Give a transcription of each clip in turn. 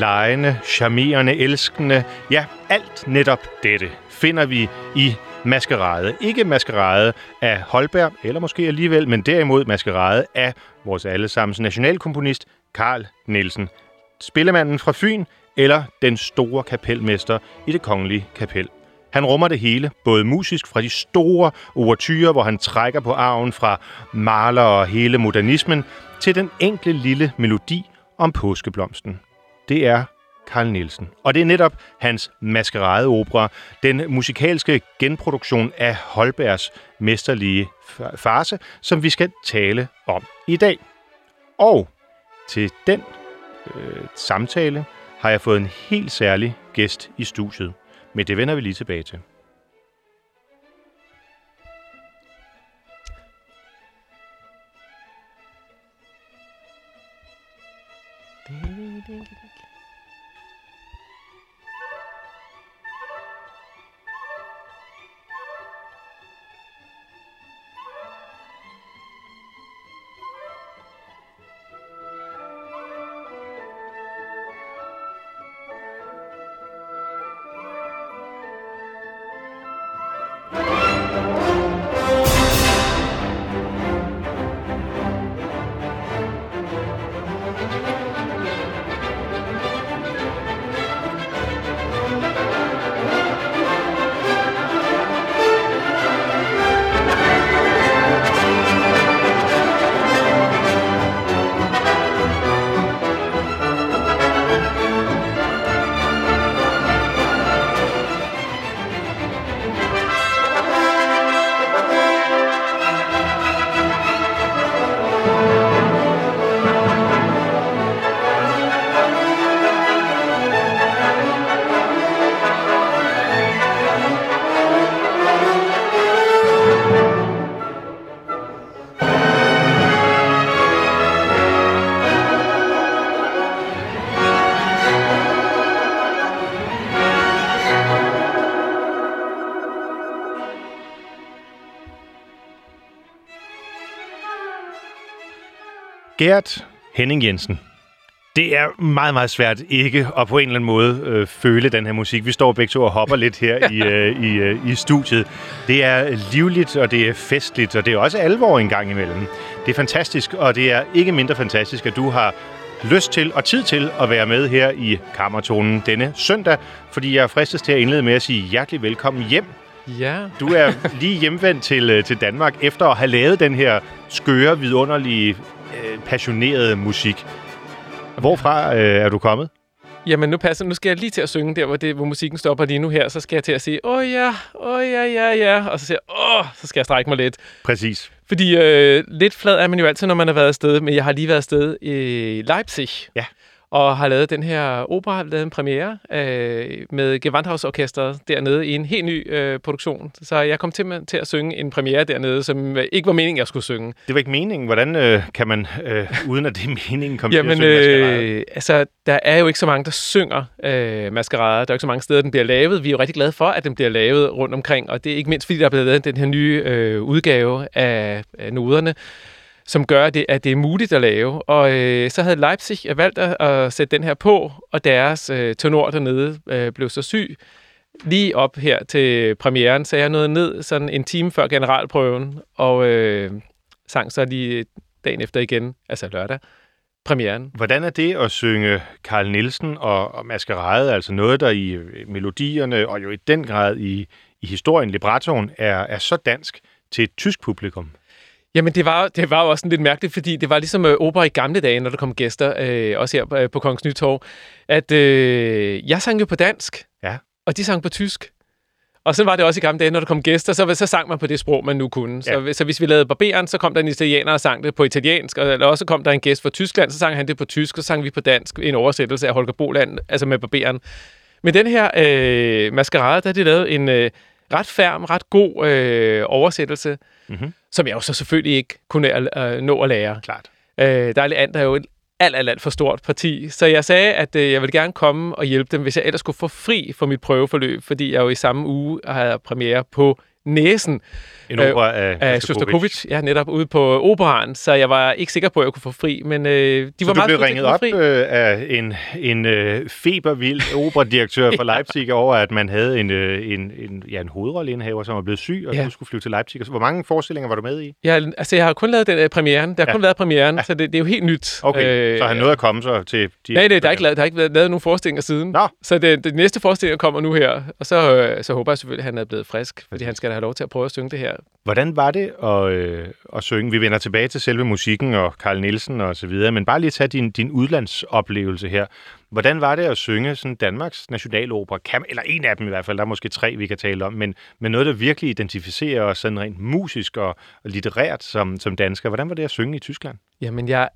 Lejende, charmerende, elskende, ja, alt netop dette finder vi i Maskerade. Ikke Maskerade af Holberg, eller måske alligevel, men derimod Maskerade af vores allesammens nationalkomponist, Karl Nielsen. Spillemanden fra Fyn, eller den store kapelmester i det kongelige kapel. Han rummer det hele, både musisk fra de store overtyrer, hvor han trækker på arven fra maler og hele modernismen, til den enkle lille melodi om påskeblomsten. Det er Carl Nielsen. Og det er netop hans maskeradeopera, den musikalske genproduktion af Holbergs mesterlige farse, som vi skal tale om i dag. Og til den øh, samtale har jeg fået en helt særlig gæst i studiet. Men det vender vi lige tilbage til. Gert Henning Jensen. Det er meget, meget svært ikke at på en eller anden måde øh, føle den her musik. Vi står begge to og hopper lidt her i, øh, i, øh, i studiet. Det er livligt, og det er festligt, og det er også alvor en gang imellem. Det er fantastisk, og det er ikke mindre fantastisk, at du har lyst til og tid til at være med her i Kammertonen denne søndag, fordi jeg fristes til at indlede med at sige hjertelig velkommen hjem. Ja. Du er lige hjemvendt til, øh, til Danmark efter at have lavet den her skøre, vidunderlige øh, passionerede musik. Hvorfra øh, er du kommet? Jamen, nu passer Nu skal jeg lige til at synge der, hvor, det, hvor musikken stopper lige nu her. Så skal jeg til at sige, åh ja, åh ja, ja, ja. Og så siger jeg, åh, så skal jeg strække mig lidt. Præcis. Fordi øh, lidt flad er man jo altid, når man har været afsted. Men jeg har lige været afsted i Leipzig. Ja og har lavet den her opera, har lavet en premiere øh, med Gewandhausorkestret dernede i en helt ny øh, produktion. Så jeg kom til, til at synge en premiere dernede, som ikke var meningen, jeg skulle synge. Det var ikke meningen. Hvordan øh, kan man, øh, uden at det er meningen, komme Jamen, til at synge øh, altså, der er jo ikke så mange, der synger øh, maskerade. Der er ikke så mange steder, den bliver lavet. Vi er jo rigtig glade for, at den bliver lavet rundt omkring, og det er ikke mindst, fordi der er blevet lavet den her nye øh, udgave af, af noderne som gør, at det, at det er muligt at lave. Og øh, så havde Leipzig valgt at, at sætte den her på, og deres øh, tenor dernede øh, blev så syg. Lige op her til premieren, så jeg nåede ned sådan en time før generalprøven, og øh, sang så lige dagen efter igen, altså lørdag, premieren. Hvordan er det at synge Carl Nielsen og, og Maskerade, altså noget, der i melodierne og jo i den grad i, i historien, librettoen, er, er så dansk til et tysk publikum? Jamen, det var, det var jo også sådan lidt mærkeligt, fordi det var ligesom øh, opera i gamle dage, når der kom gæster, øh, også her på, øh, på Kongens Nytorv, at øh, jeg sang jo på dansk, ja. og de sang på tysk. Og så var det også i gamle dage, når der kom gæster, så, så sang man på det sprog, man nu kunne. Så, ja. så hvis vi lavede Barberen, så kom der en italiener og sang det på italiensk, og eller også kom der en gæst fra Tyskland, så sang han det på tysk, og så sang vi på dansk, en oversættelse af Holger Boland, altså med Barberen. Men den her øh, maskerade, der har de lavet en øh, ret færm, ret god øh, oversættelse, mm-hmm. som jeg jo så selvfølgelig ikke kunne øh, nå at lære. Klart. Øh, der er, er jo et alt, alt, alt for stort parti. Så jeg sagde, at øh, jeg ville gerne komme og hjælpe dem, hvis jeg ellers skulle få fri for mit prøveforløb, fordi jeg jo i samme uge havde premiere på næsen. En opera af, af Shostakovich, ja, netop ude på operan, så jeg var ikke sikker på, at jeg kunne få fri, men øh, de så var du meget blev ringet op fri. øh, af en, en øh, febervild operadirektør fra Leipzig over, at man havde en, øh, en, en, ja, en hovedrolleindehaver, som var blevet syg, og Ja. ja. du skulle flyve til Leipzig. Hvor mange forestillinger var du med i? Ja, altså jeg har kun lavet den øh, premieren. Der har Ja. kun været premieren, så det, det er jo helt nyt. Okay, øh, så han nåede at komme så til... De Nej, nej, der er ikke lavet, der er ikke lavet, lavet nogen forestillinger siden. Nå. Så det, det næste forestilling kommer nu her, og så, øh, så håber jeg selvfølgelig, at han er blevet frisk, fordi han skal da have lov til at prøve at synge det her. Hvordan var det at, øh, at synge? Vi vender tilbage til selve musikken og Carl Nielsen og så videre, men bare lige tage din, din udlandsoplevelse her. Hvordan var det at synge sådan Danmarks nationalopera? Kan, eller en af dem i hvert fald, der er måske tre, vi kan tale om, men, men noget, der virkelig identificerer os sådan rent musisk og, og litterært som, som dansker. Hvordan var det at synge i Tyskland? Jamen, jeg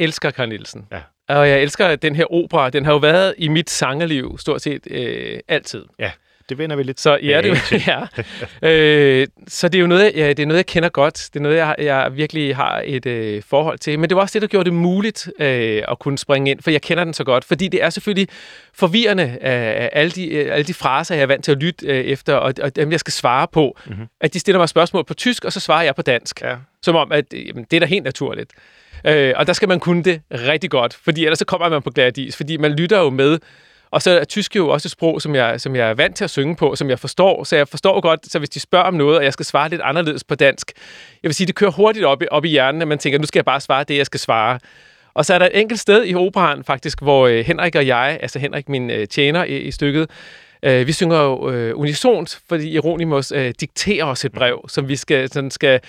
elsker Carl Nielsen. Ja. Og jeg elsker den her opera. Den har jo været i mit sangerliv stort set øh, altid. Det vender vi lidt Så ja, det, ja. øh, så det er jo noget, ja, det er noget, jeg kender godt. Det er noget, jeg, jeg virkelig har et øh, forhold til. Men det var også det, der gjorde det muligt øh, at kunne springe ind, for jeg kender den så godt. Fordi det er selvfølgelig forvirrende af af alle de, øh, alle de fraser, jeg er vant til at lytte øh, efter, og, og dem, jeg skal svare på. Mhm. Mm-hmm. At de stiller mig spørgsmål på tysk, og så svarer jeg på dansk. Ja. Som om, at øh, jamen, det er da helt naturligt. Øh, og der skal man kunne det rigtig godt, fordi ellers så kommer man på glat is, fordi man lytter jo med. Og så er tysk jo også et sprog, som jeg, som jeg er vant til at synge på, som jeg forstår. Så jeg forstår godt, så hvis de spørger om noget, og jeg skal svare lidt anderledes på dansk, jeg vil sige, det kører hurtigt op i, op i hjernen, at man tænker, nu skal jeg bare svare det, jeg skal svare. Og så er der et enkelt sted i operan faktisk, hvor øh, Henrik og jeg, altså Henrik, min øh, tjener i, i stykket, øh, vi synger jo øh, unisont, fordi Euronymous øh, dikterer os et brev, som vi skal, sådan skal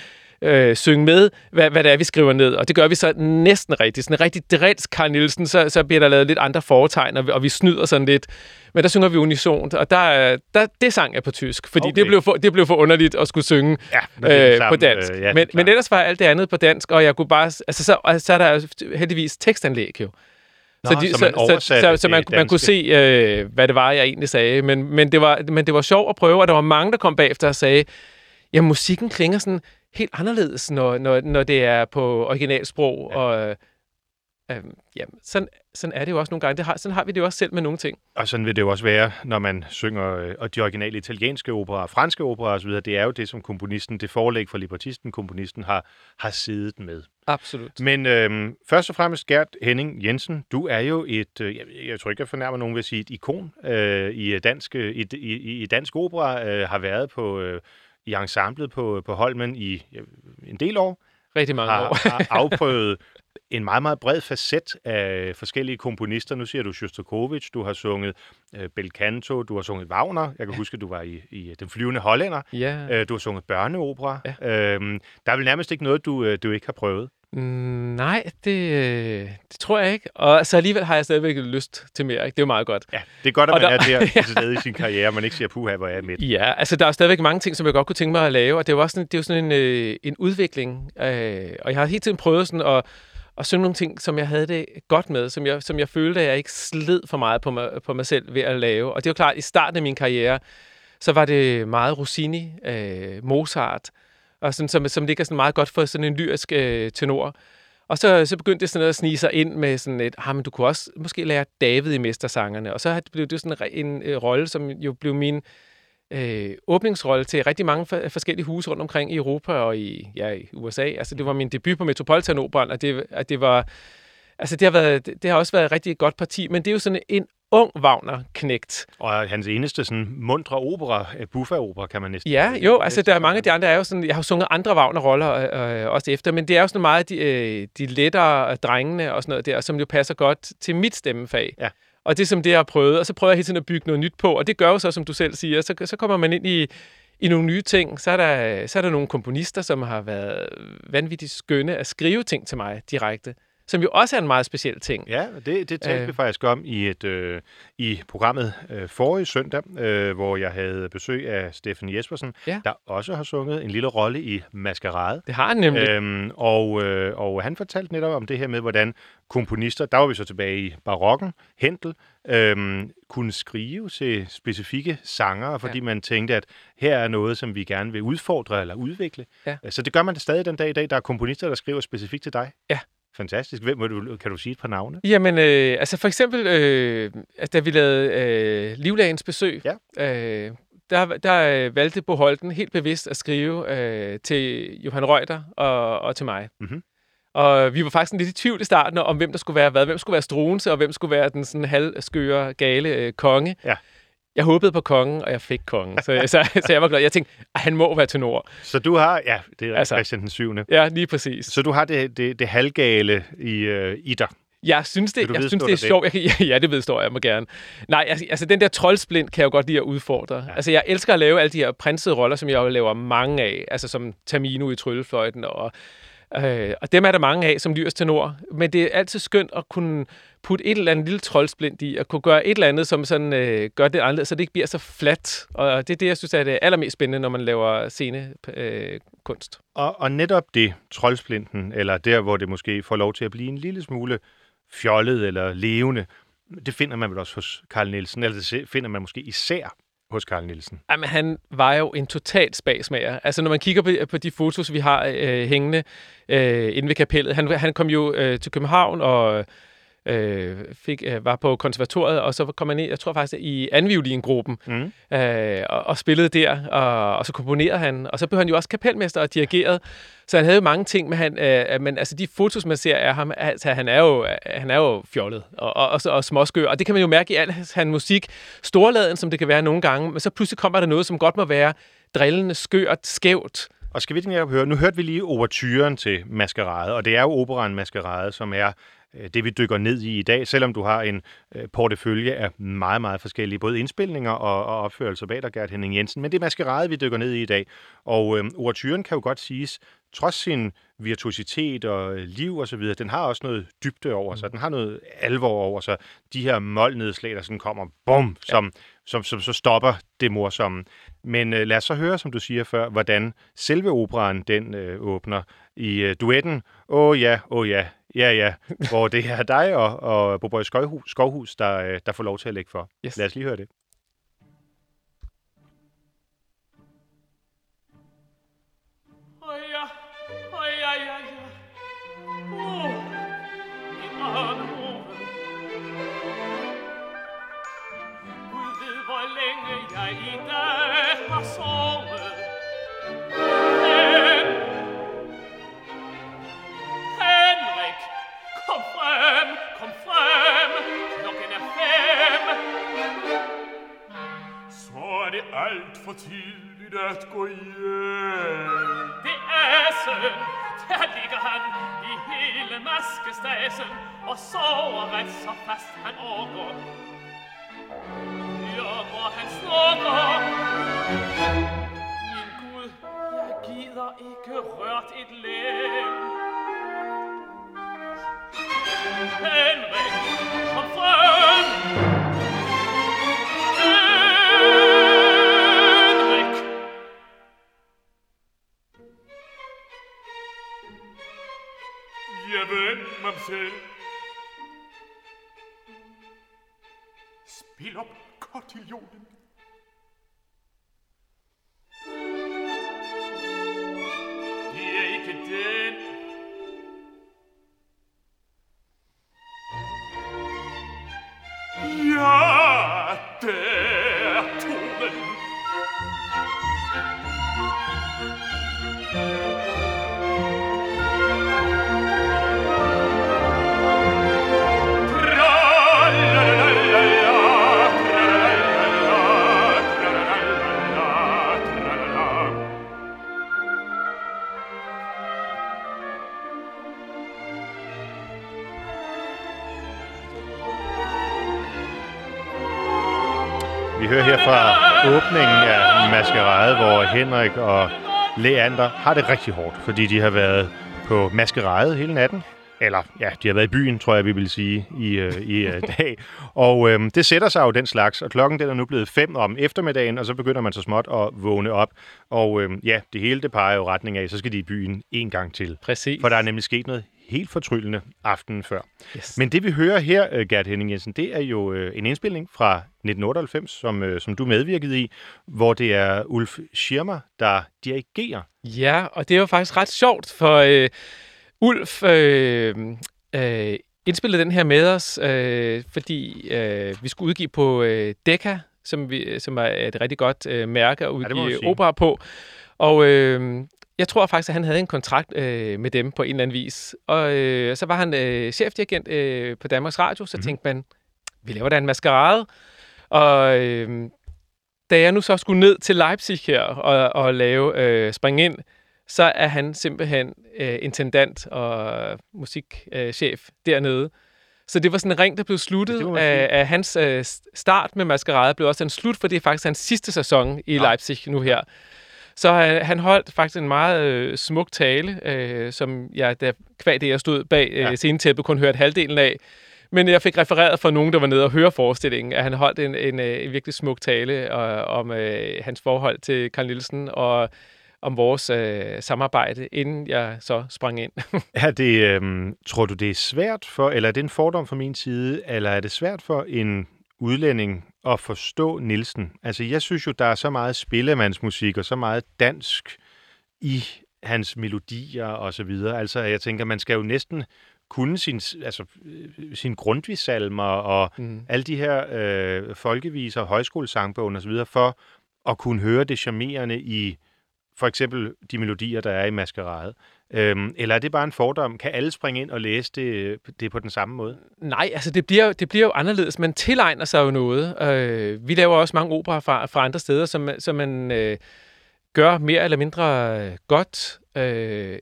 øh, synge med, hvad, hvad det er, vi skriver ned. Og det gør vi så næsten rigtigt. Sådan rigtig drilsk Carl Nielsen, så, så bliver der lavet lidt andre foretegn, og vi, og vi snyder sådan lidt. Men der synger vi unisont, og der, der, det sang jeg på tysk, fordi Okay. det, blev for, det blev for underligt at skulle synge Ja, er øh, sammen, på dansk. øh, ja, er men, men ellers var alt det andet på dansk, og jeg kunne bare... Altså, så, så er der heldigvis tekstanlæg jo. Nå, så man så, oversatte så, så det man, man kunne se, øh, hvad det var, jeg egentlig sagde. Men, men, det var, men det var sjovt at prøve, og der var mange, der kom bagefter og sagde, ja, musikken klinger sådan helt anderledes, når, når, når det er på originalsprog. Ja. Og, øh, ja, sådan, sådan er det jo også nogle gange. Det har, sådan har vi det jo også selv med nogle ting. Og sådan vil det jo også være, når man synger øh, og de originale italienske operer, franske operer osv. Det er jo det, som komponisten, det forelæg fra librettisten, komponisten har, har siddet med. Absolut. Men øhm, først og fremmest, Gert Henning Jensen, du er jo et, øh, jeg, jeg tror ikke, jeg fornærmer nogen ved at sige, et ikon øh, i, dansk, øh, i, i, i dansk opera, øh, har været på, øh, i ensemblet på, på Holmen i ja, en del år, Rigtig mange år. har, har afprøvet en meget, meget bred facet af forskellige komponister. Nu siger du Shostakovich, du har sunget øh, Bel Canto, du har sunget Wagner. Jeg kan huske, at du var i, i Den flyvende hollænder. Ja. Øh, du har sunget børneopera. Ja. Øhm, der er vel nærmest ikke noget, du, øh, du ikke har prøvet. Mm, nej, det, øh, det tror jeg ikke. Og så alligevel har jeg stadigvæk lyst til mere. Ikke? Det er jo meget godt. Ja, det er godt, at Og man der- er der til stede i sin karriere, man ikke siger, puha, hvor er jeg midt. Ja, altså der er stadigvæk mange ting, som jeg godt kunne tænke mig at lave, og det er jo også sådan, det er jo sådan en, øh, en udvikling. Øh, og jeg har hele tiden prøvet sådan at, at synge nogle ting, som jeg havde det godt med, som jeg, som jeg følte, at jeg ikke sled for meget på mig, på mig selv ved at lave. Og det er jo klart, i starten af min karriere, så var det meget Rossini, øh, Mozart, og sådan, som, som ligger sådan meget godt for sådan en lyrisk øh, tenor. Og så, så begyndte det sådan at snige sig ind med sådan et, ah, men du kunne også måske lære David i Mestersangerne. Og så blev det sådan en, øh, rolle, som jo blev min øh, åbningsrolle til rigtig mange for, forskellige huse rundt omkring i Europa og i, ja, i USA. Altså, det var min debut på Metropolitan Operen, og det, at det var... Altså, det har, været, det har også været et rigtig godt parti, men det er jo sådan en ung Wagner-knægt. Og hans eneste sådan mundre opera, øh, Buffa-opera, kan man næsten Ja, jo, altså der er mange af de andre, er jo sådan, jeg har jo sunget andre Wagner-roller øh, øh, også efter, men det er jo sådan meget de, øh, de lettere drengene og sådan noget der, som jo passer godt til mit stemmefag. Ja. Og det er som det, jeg har prøvet, og så prøver jeg hele tiden at bygge noget nyt på, og det gør jo så, som du selv siger, så, så kommer man ind i, i nogle nye ting. Så er, der, så er der nogle komponister, som har været vanvittigt skønne at skrive ting til mig direkte, som jo også er en meget speciel ting. Ja, det, det talte Øh. vi faktisk om i et øh, i programmet øh, forrige søndag, øh, hvor jeg havde besøg af Steffen Jespersen, Ja. der også har sunget en lille rolle i Maskerade. Det har han nemlig. Øhm, og, øh, og han fortalte netop om det her med, hvordan komponister, der var vi så tilbage i barokken, Hentel, øhm, kunne skrive til specifikke sanger, fordi ja. man tænkte, at her er noget, som vi gerne vil udfordre eller udvikle. Ja. Så det gør man stadig den dag i dag. Der er komponister, der skriver specifikt til dig. Ja. Fantastisk. Hvem, må du, kan du sige et par navne? Jamen, øh, altså for eksempel, øh, altså, da vi lavede øh, Livlagens besøg, Ja. øh, der, der øh, valgte Bo Holten helt bevidst at skrive øh, til Johan Reuter og, og til mig. Mhm. Og vi var faktisk lidt i tvivl i starten om, hvem der skulle være hvad. Hvem skulle være Struense, og hvem skulle være den sådan halvskøre, gale øh, konge. Ja. Jeg håbede på kongen, og jeg fik kongen. Så, så, så jeg var glad. Jeg tænkte, "Ej, han må være tenor. Så du har, ja, det er Altså. Christian den 7. Ja, lige præcis. Så du har det, det, det halvgale i, øh, i dig. Jeg synes, det, jeg synes, det er det? sjovt. Jeg ja, det vedstår jeg mig gerne. Nej, altså, altså den der troldsblind kan jeg jo godt lide at udfordre. Ja. Altså jeg elsker at lave alle de her prinsede roller, som jeg jo laver mange af. Altså som Tamino i Tryllefløjten og... Øh, og dem er der mange af som lyrs tenor. Men det er altid skønt at kunne putte et eller andet lille troldsplint i, og kunne gøre et eller andet, som sådan, øh, gør det anderledes, så det ikke bliver så fladt. Og det er det, jeg synes er det allermest spændende, når man laver scenekunst. Øh, kunst. Og, og netop det, troldsplinten, eller der, hvor det måske får lov til at blive en lille smule fjollet eller levende, det finder man vel også hos Carl Nielsen, eller det finder man måske især hos Carl Nielsen. Jamen, han var jo en total spagsmager. Altså, når man kigger på, på de fotos, vi har øh, hængende øh, inde ved kapellet. Han, han kom jo øh, til København og øh, fik, øh, var på konservatoriet, og så kom han ind, jeg tror faktisk, i anviolingruppen, Mm. øh, og, og spillede der, og, og så komponerede han. Og så blev han jo også kapelmester og dirigeret. Så han havde jo mange ting, men, han, øh, men altså, de fotos, man ser af ham, altså, han, er jo, han er jo fjollet og, og, og, og småskør. Og det kan man jo mærke i al hans musik. Storladen, som det kan være nogle gange, men så pludselig kommer der noget, som godt må være drillende, skørt, skævt. Og skal vi ikke høre, nu hørte vi lige overturen til Maskerade, og det er jo operan Maskerade, som er øh, det, vi dykker ned i i dag, selvom du har en øh, portefølje af meget, meget forskellige, både indspilninger og, og opførelser bag dig, Gert Henning Jensen. Men det er Maskerade, vi dykker ned i i dag. Og øh, overturen kan jo godt siges, trods sin virtuositet og øh, liv og så videre, den har også noget dybde over sig, den har noget alvor over sig. De her målnedslag, der sådan kommer, bum, som, som, som så stopper det morsomme. Men øh, lad os så høre, som du siger før, hvordan selve operaen den øh, åbner i øh, duetten. Åh oh, ja, åh oh, ja, ja ja, hvor det er dig og, og Boborg Skovhus, Skovhus der, øh, der får lov til at lægge for. Yes. Lad os lige høre det. Hvor længe jeg i dag har sovet. Det alt at gå hjem. Det er synd, der ligger han i hele maskestasen og sover ret så fast han overgår. Ja, hvor han snorker. Min Gud, jeg gider ikke rørt et lem. Henrik, kom frem! mamsell. Spil op Vi hører her fra åbningen af Maskerade, hvor Henrik og Leander har det rigtig hårdt, fordi de har været på Maskerade hele natten. Eller ja, de har været i byen, tror jeg, vi vil sige, i, øh, i øh, dag. Og øh, det sætter sig jo den slags, og klokken den er nu blevet fem om eftermiddagen, og så begynder man så småt at vågne op. Og øh, ja, det hele det peger jo retning af, så skal de i byen en gang til. Præcis. For der er nemlig sket noget helt fortryllende aftenen før. Yes. Men det vi hører her, øh, Gert Henning Jensen, det er jo øh, en indspilning fra 1998, som, øh, som du medvirkede i, hvor det er Ulf Schirmer, der dirigerer. Ja, og det er jo faktisk ret sjovt, for øh, Ulf øh, øh, indspillede den her med os, øh, fordi øh, vi skulle udgive på øh, Decca som, vi, som er et rigtig godt øh, mærke at udgive sige. opera på. Og øh, jeg tror faktisk, at han havde en kontrakt øh, med dem på en eller anden vis. Og øh, så var han øh, chefdirigent øh, på Danmarks Radio, så mm-hmm. tænkte man, vi laver da en maskerade. Og øh, da jeg nu så skulle ned til Leipzig her og, og lave øh, Spring Ind, så er han simpelthen øh, intendant og musikchef dernede. Så det var sådan en ring, der blev sluttet det af, af hans øh, start med Maskerade, blev også en slut, for det er faktisk hans sidste sæson i Ja. Leipzig nu her. Så øh, han holdt faktisk en meget øh, smuk tale, øh, som jeg, da kvad det, jeg stod bag øh, Ja. scenetæppet, kun hørte halvdelen af. Men jeg fik refereret fra nogen, der var nede og høre forestillingen, at han holdt en, en, øh, en virkelig smuk tale øh, om øh, hans forhold til Carl Nielsen og om vores øh, samarbejde, inden jeg så sprang ind. Er det, øhm, tror du, det er svært for, eller er det en fordom fra min side, eller er det svært for en udlænding at forstå Nielsen? Altså, jeg synes jo, der er så meget spillemandsmusik og så meget dansk i hans melodier og så videre. Altså, jeg tænker, man skal jo næsten kunne sin, altså, øh, sin grundvisalmer og Mm. alle de her øh, folkeviser, højskolesangbogen og så videre, for at kunne høre det charmerende i for eksempel de melodier, der er i Maskerade. Øhm, eller er det bare en fordom? Kan alle springe ind og læse det, det på den samme måde? Nej, altså det bliver, det bliver jo anderledes. Man tilegner sig jo noget. Øh, vi laver også mange operer fra, fra andre steder, som, som man øh, gør mere eller mindre øh, godt. Øh,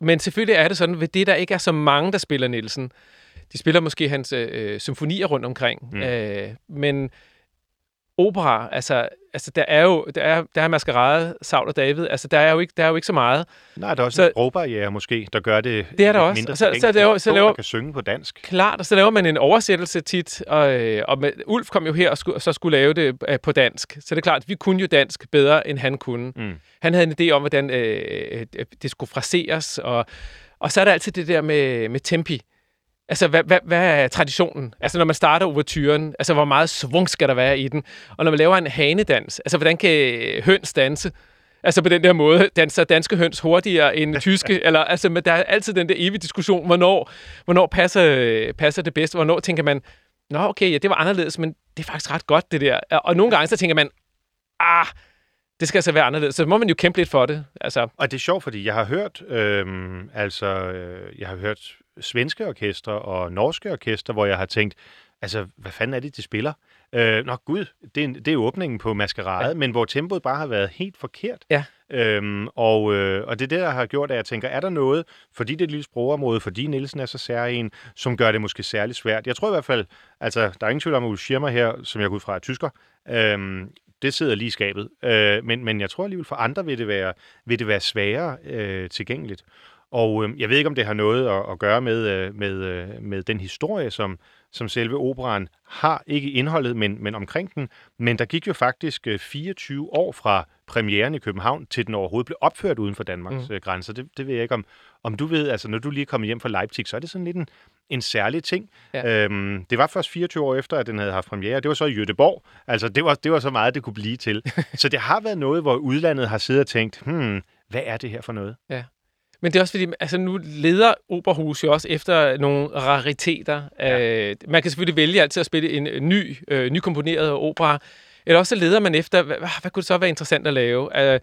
men selvfølgelig er det sådan, ved det, der ikke er så mange, der spiller Nielsen. De spiller måske hans øh, symfonier rundt omkring. Mm. Mm. Øh, men opera, altså, altså der er jo der er, der er Maskerade, Saul og David, altså der er jo ikke, der er jo ikke så meget. Nej, der er også Så- så, en sprogbarriere måske, der gør det Det er der også. mindre Og så- så tilgængeligt laver- så laver- kan synge på dansk. Klart, og så laver man en oversættelse tit, og, øh, og med, Ulf kom jo her og, skulle, og så skulle lave det øh, på dansk. Så det er klart, vi kunne jo dansk bedre, end han kunne. Mm. Han havde en idé om, hvordan øh, øh, det skulle fraseres, og, og så er der altid det der med, med tempi. Altså, hvad, hvad, hvad er traditionen? Altså, når man starter overturen, altså, hvor meget svung skal der være i den? Og når man laver en hanedans, altså, hvordan kan høns danse? Altså, på den der måde, danser danske høns hurtigere end tyske? eller, altså, men der er altid den der evige diskussion, hvornår, hvornår passer, passer det bedst? Hvornår tænker man, nå, okay, ja, det var anderledes, men det er faktisk ret godt, det der. Og nogle gange, så tænker man, ah, det skal altså være anderledes. Så må man jo kæmpe lidt for det. Altså, Og det er sjovt, fordi jeg har hørt, øhm, altså, øh, jeg har hørt svenske orkestre og norske orkestre, hvor jeg har tænkt, altså, hvad fanden er det, de spiller? Øh, nå gud, det er, en- det er åbningen på Maskerade, ja. Men hvor tempoet bare har været helt forkert. Ja. Øhm, og, øh, og det er det, der har gjort, at jeg tænker, er der noget, fordi det er et lille sprogområde, fordi Nielsen er så særlig som gør det måske særligt svært? Jeg tror i hvert fald, altså, der er ingen tvivl om, at Ulf Schirmer her, som jeg går ud fra er tysker, øhm, det sidder lige i skabet. Øh, men, men jeg tror alligevel, for andre vil det være, vil det være sværere øh, tilgængeligt. Og øh, jeg ved ikke, om det har noget at, at gøre med, øh, med, øh, med den historie, som, som selve operan har. Ikke indholdet, men, men omkring den. Men der gik jo faktisk øh, 24 år fra premieren i København, til den overhovedet blev opført uden for Danmarks mm. øh, grænser. Det, det ved jeg ikke, om, om du ved. Altså, når du lige er kommet hjem fra Leipzig, så er det sådan lidt en, en særlig ting. Ja. Øhm, det var først 24 år efter, at den havde haft premiere. Det var så i Göteborg. Altså, det var, det var så meget, det kunne blive til. så det har været noget, hvor udlandet har siddet og tænkt, hmm, hvad er det her for noget? Men det er også fordi, altså nu leder Operahus jo også efter nogle rariteter. Ja. Øh, man kan selvfølgelig vælge altid at spille en, ny, øh, nykomponeret opera, eller også så leder man efter, hvad, hvad, kunne det så være interessant at lave? Øh,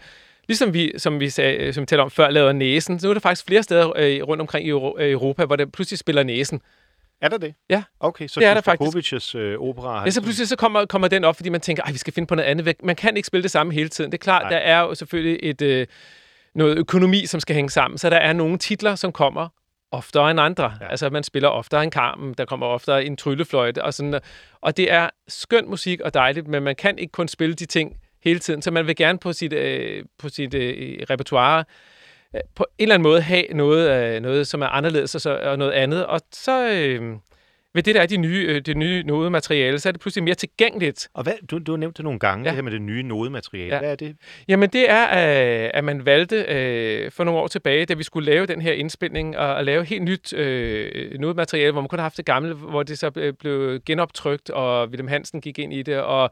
ligesom vi, som vi, sagde, som vi talte om før, lavede næsen, så nu er der faktisk flere steder øh, rundt omkring i øh, Europa, hvor der pludselig spiller næsen. Er der det? Ja. Okay, så Det er der faktisk. Øh, opera Ja, så pludselig så kommer, kommer den op, fordi man tænker, at vi skal finde på noget andet. Man kan ikke spille det samme hele tiden. Det er klart. Nej. der er jo selvfølgelig et, øh, noget økonomi, som skal hænge sammen. Så der er nogle titler, som kommer oftere end andre. Ja. Altså, man spiller oftere en Carmen, der kommer oftere en tryllefløjte og sådan. Og det er skøn musik og dejligt, men man kan ikke kun spille de ting hele tiden, så man vil gerne på sit, øh, på sit øh, repertoire øh, på en eller anden måde have noget, øh, noget som er anderledes og, så, og noget andet. Og så øh, ved det der er de nye, øh, det nye nodemateriale, så er det pludselig mere tilgængeligt. Og hvad, du, du har nævnt det nogle gange, ja. Det her med det nye nodemateriale. Ja. Hvad er det? Jamen det er, øh, at man valgte øh, for nogle år tilbage, da vi skulle lave den her indspilning, og, og lave helt nyt øh, nodemateriale, hvor man kun har haft det gamle, hvor det så blev genoptrykt, og William Hansen gik ind i det, og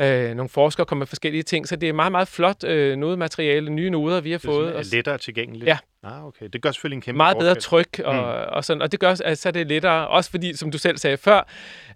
øh, nogle forskere kom med forskellige ting. Så det er meget, meget flot øh, nodemateriale, nye noder, vi har Det fået. Og, er lettere tilgængeligt. Ja. Ah, okay. Det gør selvfølgelig en kæmpe meget bedre tryk, og, mm. og, sådan, og det gør, at så er det lettere, også fordi, som du selv sagde før,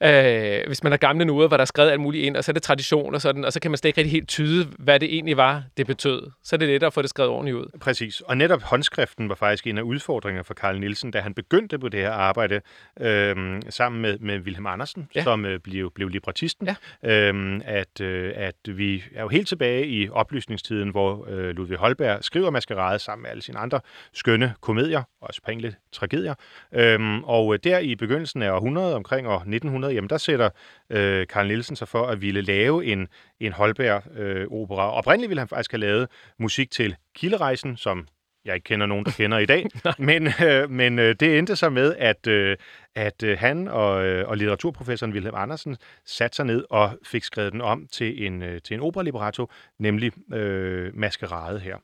øh, hvis man har gamle noder, hvor der er skrevet alt muligt ind, og så er det tradition og sådan, og så kan man slet ikke rigtig helt tyde, hvad det egentlig var, det betød. Så er det lettere at få det skrevet ordentligt ud. Præcis. Og netop håndskriften var faktisk en af udfordringerne for Karl Nielsen, da han begyndte på det her arbejde øh, sammen med, med Wilhelm Andersen. Ja. som øh, blev, blev librettisten. Ja. Øh, at, øh, at vi er jo helt tilbage i oplysningstiden, hvor øh, Ludvig Holberg skriver Maskerade sammen med alle sine andre skønne komedier, også enkelte tragedier. Øhm, og øh, der i begyndelsen af århundredet, omkring år 1900, jamen der sætter øh, Karl Nielsen sig for at ville lave en, en Holberg-opera. Oprindeligt ville han faktisk have lavet musik til Kilderejsen, som jeg ikke kender nogen, der kender i dag. men øh, men øh, det endte så med, at, øh, at øh, han og, øh, og litteraturprofessoren Wilhelm Andersen satte sig ned og fik skrevet den om til en, øh, til en operalibretto, nemlig øh, Maskerade her.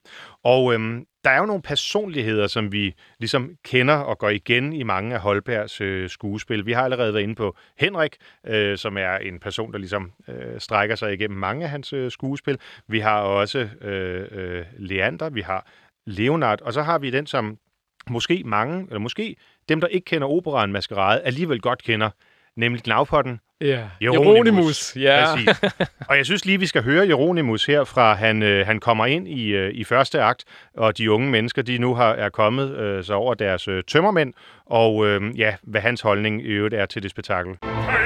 Og øh, der er jo nogle personligheder, som vi ligesom kender og går igen i mange af Holbergs øh, skuespil. Vi har allerede været inde på Henrik, øh, som er en person, der ligesom øh, strækker sig igennem mange af hans øh, skuespil. Vi har også øh, øh, Leander, vi har Leonard, og så har vi den, som måske mange, eller måske dem, der ikke kender operaen Maskerade, alligevel godt kender, nemlig Gnavpotten. Ja. Jeronimus. Jeronimus. Ja. Præcis. Og jeg synes lige, vi skal høre Jeronimus her fra, han, øh, han kommer ind i, øh, i første akt, og de unge mennesker, de nu har, er kommet øh, så over deres øh, tømmermænd, og øh, ja, hvad hans holdning i øvrigt er til det spektakel. Kan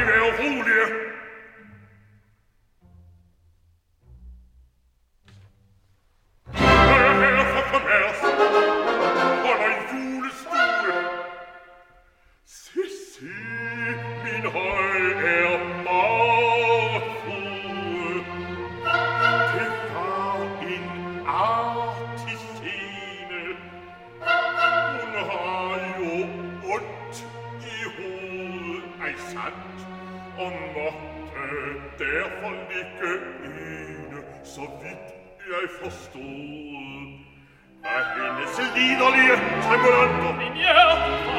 tremolando vignato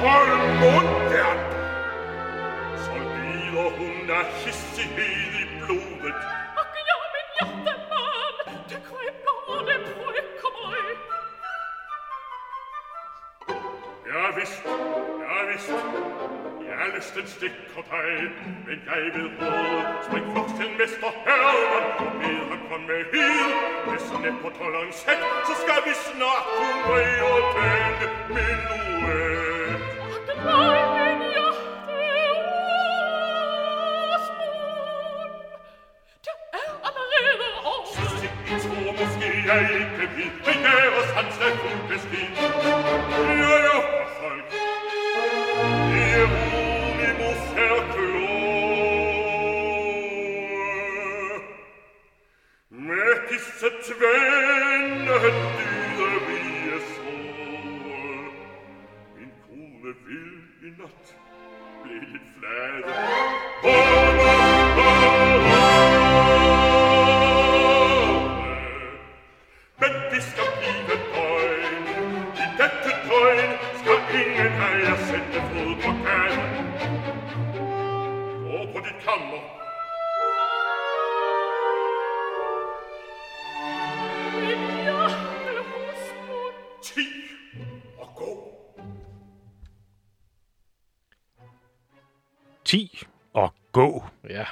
col monte alto sol vino una hissi di bluvet ach ja min hjerte man det koi blåne pojke moi ja visst ja visst Erlisten Stickerteil, wenn jeg vil råd, spring flokten mester Herman, og mere komme her, hvis neppet holder en sæt, så skal vi snart kunne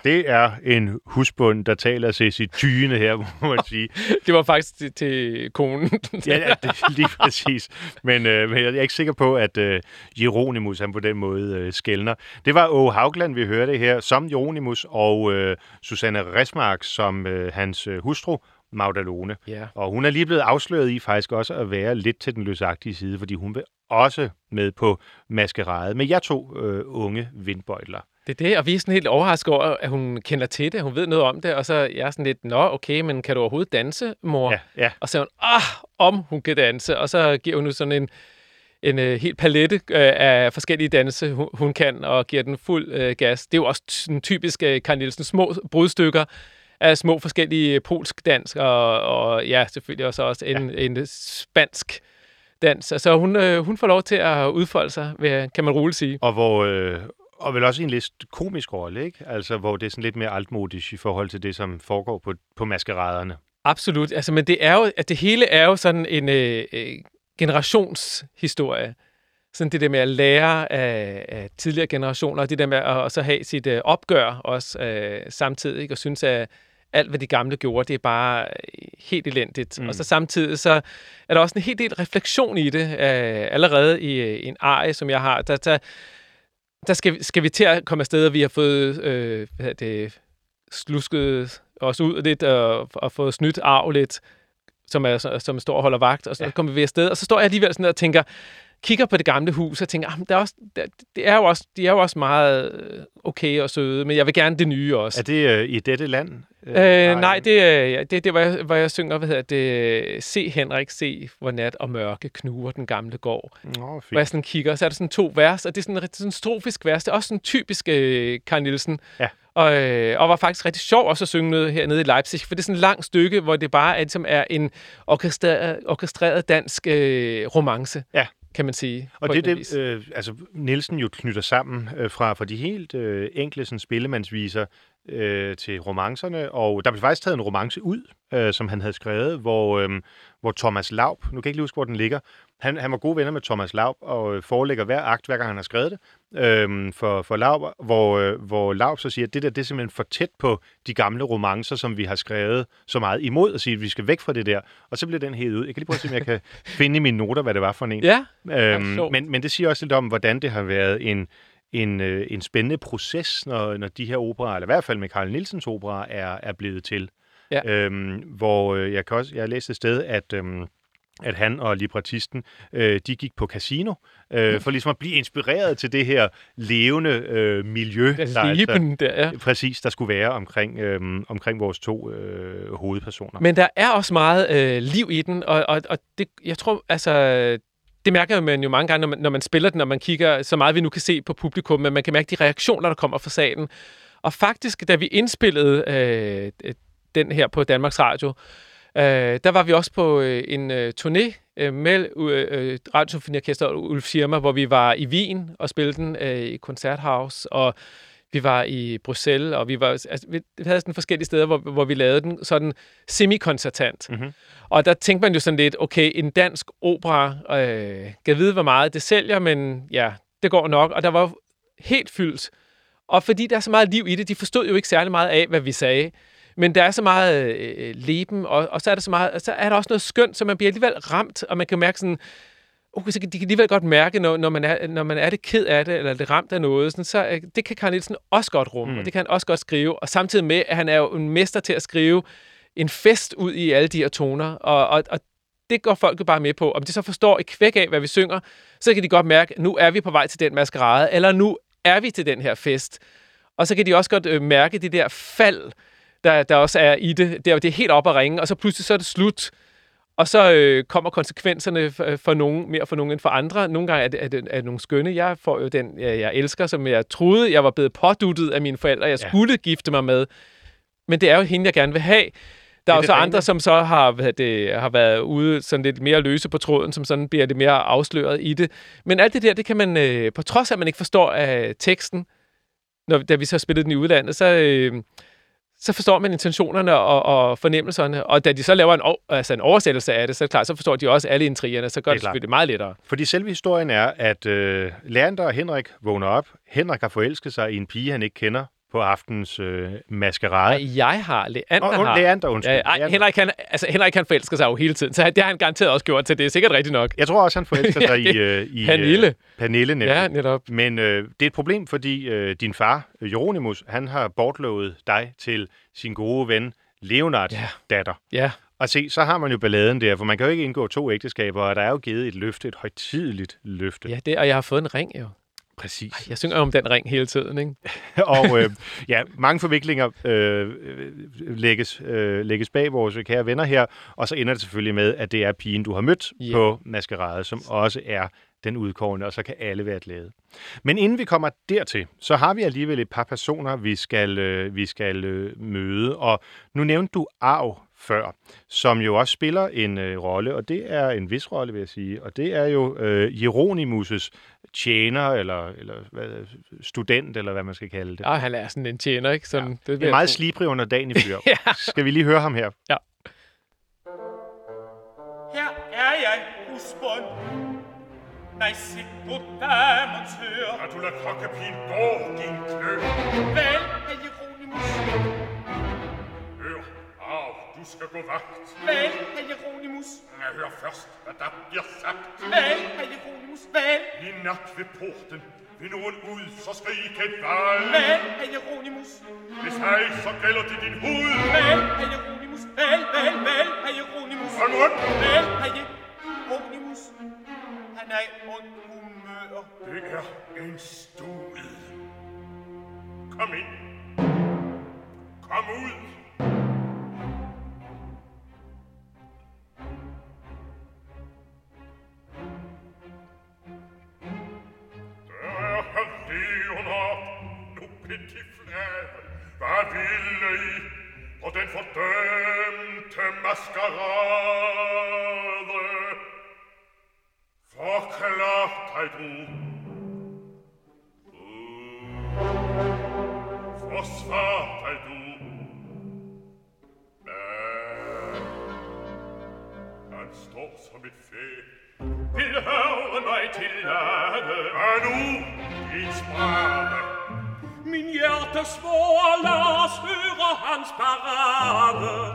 Det er en husbund, der taler til sit tyne her, må man sige. Det var faktisk til, til konen. Ja, det lige præcis. Men, øh, men jeg er ikke sikker på, at øh, Jeronimus han på den måde øh, skældner. Det var Åge Haugland, vi hørte her, som Jeronimus, og øh, Susanne Resmark som øh, hans øh, hustru, Magdalone. Ja. Og hun er lige blevet afsløret i faktisk også at være lidt til den løsagtige side, fordi hun vil også med på maskerade med jer to øh, unge vindbøjler. Det er det, og vi er sådan helt overrasket over, at hun kender til det, hun ved noget om det, og så er jeg sådan lidt, nå, okay, men kan du overhovedet danse, mor? Ja, ja. Og så er hun, ah, om hun kan danse, og så giver hun nu sådan en, en uh, helt palette uh, af forskellige danse, hun, hun kan, og giver den fuld uh, gas. Det er jo også sådan typisk uh, Karl Nielsen små brudstykker af små forskellige polsk dans, og, og ja, selvfølgelig også, også en, ja. en spansk dans. Altså hun, uh, hun får lov til at udfolde sig, kan man roligt sige. Og hvor... Øh, og vel også en lidt komisk rolle, ikke? Altså, hvor det er sådan lidt mere altmodisk i forhold til det, som foregår på, på maskeraderne. Absolut. Altså, men det er jo, at det hele er jo sådan en, øh, øh, generationshistorie. Sådan det der med at lære af, af tidligere generationer, og det der med at, at så have sit øh, opgør også øh, samtidig, ikke? og synes, at alt, hvad de gamle gjorde, det er bare øh, helt elendigt. Mm. Og så samtidig så er der også en helt del refleksion i det, øh, allerede i, øh, i en arie, som jeg har. Der, der, der skal, skal vi til at komme afsted, og vi har fået øh, hvad det, slusket os ud lidt og, og fået snydt arv lidt, som, er, som står og holder vagt, og så ja. kommer vi afsted. Og så står jeg alligevel sådan og tænker, kigger på det gamle hus og tænker, ah, der er også, det er jo også, de er jo også meget øh, okay og søde, men jeg vil gerne det nye også. Er det øh, i dette land? Øh, øh, nej, det er det, det, hvor, jeg, hvor jeg synger, hvad hedder det, Se Henrik, se hvor nat og mørke knuger den gamle gård. Nå, hvor jeg sådan kigger, så er der sådan to vers, og det er sådan, sådan en strofisk vers. Det er også sådan typisk øh, Karl Nielsen. Ja. Og, øh, og var faktisk rigtig sjov også at synge noget hernede i Leipzig, for det er sådan et langt stykke, hvor det bare er, ligesom er en orkestreret, orkestreret dansk øh, romance. Ja kan man sige. Og det er det, øh, altså Nielsen jo knytter sammen øh, fra, fra de helt øh, enkle sådan, spillemandsviser øh, til romancerne, og der blev faktisk taget en romance ud, øh, som han havde skrevet, hvor, øh, hvor Thomas Laub, nu kan jeg ikke huske, hvor den ligger, han, han var gode venner med Thomas Laub, og forelægger hver akt, hver gang han har skrevet det, øh, for, for Laub, hvor, øh, hvor Laub så siger, at det der, det er simpelthen for tæt på de gamle romancer, som vi har skrevet så meget imod, og sige, at vi skal væk fra det der, og så bliver den hævet ud. Jeg kan lige prøve at se, om jeg kan finde i mine noter, hvad det var for en. Ja, øhm, men, men det siger også lidt om, hvordan det har været en, en, øh, en spændende proces, når, når de her operer, eller i hvert fald med Carl Nielsens operer, er, er blevet til. Ja. Øhm, hvor øh, jeg, kan også, jeg har læst et sted, at... Øhm, at han og librettisten, øh, de gik på casino, øh, mm. for ligesom at blive inspireret til det her levende øh, miljø, der, der, der, ja. præcis, der skulle være omkring, øh, omkring vores to øh, hovedpersoner. Men der er også meget øh, liv i den, og, og, og det, jeg tror, altså, det mærker man jo mange gange, når man, når man spiller den, når man kigger så meget, vi nu kan se på publikum, men man kan mærke de reaktioner, der kommer fra salen. Og faktisk, da vi indspillede øh, den her på Danmarks Radio, øh, der var vi også på øh, en øh, turné øh, med øh, øh Radiosymfoniorkester og Ulf Schirmer, hvor vi var i Wien og spillede den øh, i Koncerthaus, og vi var i Bruxelles, og vi var altså, vi havde sådan forskellige steder, hvor, hvor vi lavede den sådan semi-koncertant. Mm-hmm. Og der tænkte man jo sådan lidt, okay, en dansk opera, øh, kan vide, hvor meget det sælger, men ja, det går nok. Og der var helt fyldt. Og fordi der er så meget liv i det, de forstod jo ikke særlig meget af, hvad vi sagde. Men der er så meget øh, leben, og, og så er der så meget, så er der også noget skønt, så man bliver alligevel ramt, og man kan mærke sådan, okay, så de kan alligevel godt mærke, når, når, man er, når man er det ked af det, eller det ramt af noget, sådan, så øh, det kan Karl Nielsen også godt rumme, mm. og det kan han også godt skrive, og samtidig med, at han er jo en mester til at skrive en fest ud i alle de her toner, og, og, og det går folk jo bare med på. Om de så forstår et kvæk af, hvad vi synger, så kan de godt mærke, at nu er vi på vej til den maskerade, eller nu er vi til den her fest. Og så kan de også godt øh, mærke det der fald, der, der også er i det. Det er, det er helt op at ringe, og så pludselig så er det slut. Og så øh, kommer konsekvenserne for, for nogen, mere for nogen end for andre. Nogle gange er det, er det, er det nogle skønne. Jeg får jo den, jeg, jeg elsker, som jeg troede, jeg var blevet påduttet af mine forældre, jeg skulle ja. gifte mig med. Men det er jo hende, jeg gerne vil have. Der er, er jo så andre, som så har, hvad det, har været ude sådan lidt mere løse på tråden, som sådan bliver det mere afsløret i det. Men alt det der, det kan man, øh, på trods af, at man ikke forstår af teksten, når, da vi så spillede den i udlandet, så, øh, så forstår man intentionerne og, og fornemmelserne. Og da de så laver en, altså en oversættelse af det, så, klart, så forstår de også alle intrigerne, så gør det, det selvfølgelig meget lettere. Fordi selve historien er, at øh, Leander og Henrik vågner op. Henrik har forelsket sig i en pige, han ikke kender på aftens øh, maskerade. Jeg har. Leander oh, har. Leander, undskyld. Ja, ej, Henrik, kan, altså, Henrik kan forelske sig jo hele tiden, så det har han garanteret også gjort til. Det er sikkert rigtigt nok. Jeg tror også, han forelsker sig i, øh, i Pernille. Øh, Pernille netop. Ja, netop. Men øh, det er et problem, fordi øh, din far, Jeronimus, han har bortlovet dig til sin gode ven, Leonards ja. datter. Ja. Og se, så har man jo balladen der, for man kan jo ikke indgå to ægteskaber, og der er jo givet et løfte, et højtidligt løfte. Ja, det, og jeg har fået en ring jo. Præcis. Ej, jeg synger om den ring hele tiden, ikke? og øh, ja, mange forviklinger øh, lægges, øh, lægges bag vores kære venner her, og så ender det selvfølgelig med, at det er pigen, du har mødt yeah. på maskerade, som også er den udkårende, og så kan alle være glade. Men inden vi kommer dertil, så har vi alligevel et par personer, vi skal, øh, vi skal øh, møde, og nu nævnte du Arv før, som jo også spiller en øh, rolle, og det er en vis rolle, vil jeg sige, og det er jo øh, Hieronymus' tjener, eller, eller hvad, student, eller hvad man skal kalde det. Ja, han er sådan en tjener, ikke? Sådan, ja. det, det er meget slibrig under dagen i fyr. ja. Skal vi lige høre ham her? Ja. Her er jeg, husbånd. Nej, sig goddag, monsieur. At du lader kokkepigen gå, din klø. Vel, herr Jeronimus. Du skal gå vagt. Vel, herr Jeronimus. Jeg hører først, hvad der bliver sagt. Vel, herr Jeronimus. Vel, I nat ved porten. Vil nogen ud, så skal I ikke valg. vel, herr Jeronimus. Hvis ej, så gælder det din hud. Vel, herr Jeronimus. Vel, vel, vel, herr Jeronimus. Hold mund! Vel, herr Jeronimus. Han er i ond humør. Det er en stol. Kom ind. Kom ud. lei poten fortente mascarade. Verklagtei du. Was wartei du. Ganz doch mit Fee, will hören weit die Lade, a du, die Min hjerte svår, lad os høre hans parade.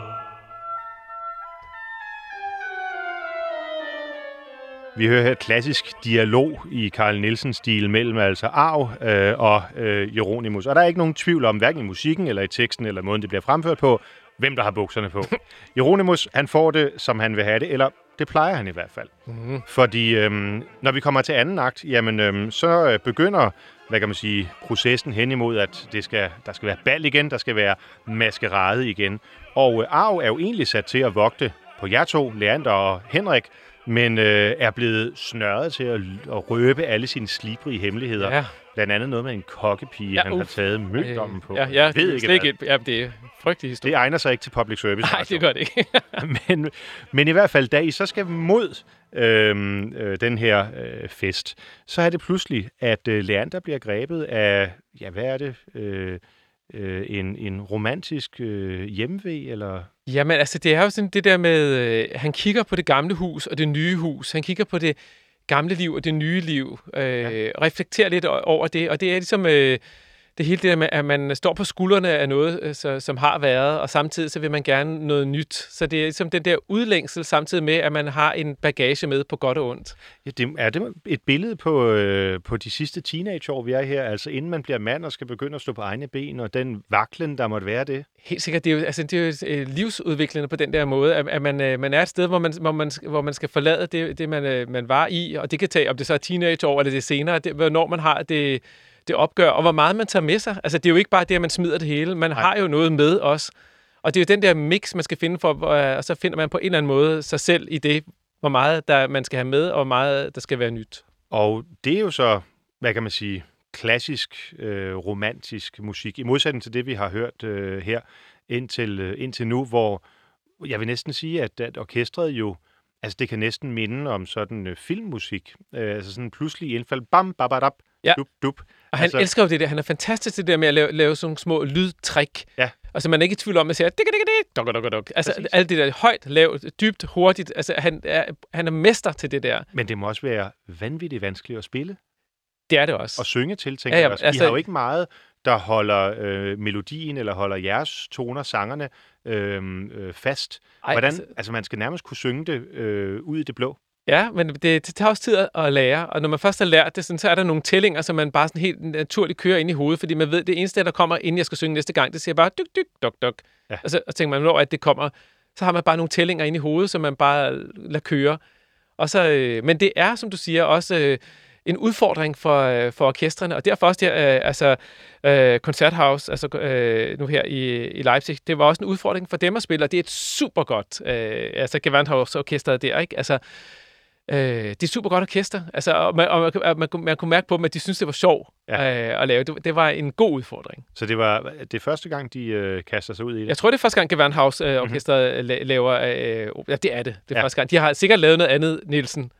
Vi hører her klassisk dialog i Carl Nielsen-stil mellem altså Arv øh, og øh, Jeronimus. Og der er ikke nogen tvivl om, hverken i musikken eller i teksten eller måden, det bliver fremført på, hvem der har bukserne på. Jeronimus, han får det, som han vil have det, eller det plejer han i hvert fald. Mm. Fordi øhm, når vi kommer til anden akt, jamen, øhm, så øh, begynder, hvad kan man sige, processen hen imod, at det skal, der skal være bal igen, der skal være maskerade igen. Og øh, Arv er jo egentlig sat til at vogte på jer to, Leander og Henrik, men øh, er blevet snørret til at, at røbe alle sine slibrige hemmeligheder. Ja. Blandt andet noget med en kokkepige, Ja, han har uff. taget mødommen på. Ja, ja Jeg ved det, ikke, ikke, ja, det er frygtelig historie. Det egner sig ikke til public service. Nej, radio. det gør det ikke. men, men i hvert fald, da I så skal mod øhm, øh, den her øh, fest, så er det pludselig, at øh, Leander bliver grebet af, ja, hvad er det? Øh, øh, en, en romantisk øh, hjemvej, eller... Jamen, altså, det er jo sådan det der med, øh, han kigger på det gamle hus og det nye hus. Han kigger på det gamle liv og det nye liv. Øh, ja. Reflekterer lidt over det. Og det er ligesom øh, det hele det der med, at man står på skuldrene af noget, øh, så, som har været, og samtidig så vil man gerne noget nyt. Så det er ligesom den der udlængsel, samtidig med, at man har en bagage med på godt og ondt. Ja, det, er det et billede på, øh, på de sidste teenageår, vi er her? Altså inden man bliver mand og skal begynde at stå på egne ben, og den vaklen, der måtte være det? Helt sikkert. Det er jo, altså, det er jo øh, livsudviklende på den der måde, at, at man, øh, man er et sted, hvor man, hvor man, hvor man skal forlade det, det man, øh, man var i, og det kan tage, om det så er teenageår eller det er senere, det, hvornår man har det, det opgør, og hvor meget man tager med sig. Altså, det er jo ikke bare det, at man smider det hele. Man Nej. har jo noget med også. Og det er jo den der mix, man skal finde for, hvor, øh, og så finder man på en eller anden måde sig selv i det, hvor meget der, man skal have med, og hvor meget der skal være nyt. Og det er jo så, hvad kan man sige, klassisk øh, romantisk musik, i modsætning til det, vi har hørt øh, her indtil, øh, indtil nu, hvor jeg vil næsten sige, at, at orkestret jo, altså det kan næsten minde om sådan øh, filmmusik, øh, altså sådan pludselig indfald, bam, babadab, Ja. dup, dup. Og han altså, elsker jo det der. Han er fantastisk til det der med at lave, lave sådan nogle små lydtrik. Ja. Altså, man er ikke i tvivl om, at siger, dik, dik, dik, duk, duk, duk. Altså, Præcis. alt det der højt, lavt, dybt, hurtigt. Altså, han er, han er mester til det der. Men det må også være vanvittigt vanskeligt at spille Det er det også. og synge til, tænker Ja, ja, jeg altså- I har jo ikke meget, der holder øh, melodien eller holder jeres toner, sangerne øh, øh, fast. Ej, Hvordan, altså- altså, altså man skal nærmest kunne synge det øh, ud i det blå. Ja, men det, det tager også tid at- at lære, og når man først har lært det, sådan, så er der nogle tællinger, som man bare sådan helt naturligt kører ind i hovedet, fordi man ved, det eneste, der kommer, inden jeg skal synge næste gang, det siger bare dyk, dyk, duk, duk. Ja. Og så og tænker man, når at det kommer, så har man bare nogle tællinger ind i hovedet, som man bare lader køre. Og så, øh, men det er, som du siger, også øh, en udfordring for, øh, for orkestrene, og derfor også det her, øh, altså øh, Koncerthaus, altså øh, nu her i, i Leipzig, det var også en udfordring for dem at spille, og det er et super godt, øh, altså Gewandhaus-orkestret der, ikke? Altså, Øh, det er super godt orkester, altså, og, man, og man, man, man, kunne- mærke på dem, at de synes det var sjov Ja. øh, at lave. Det, det var en god udfordring. Så det var det første gang, de øh, kaster sig ud i det. Jeg tror, det er første gang, Gewandhaus-orkestret øh, la- laver... Øh, ja, det er det. Det er Ja. første gang. De har sikkert lavet noget andet, Nielsen,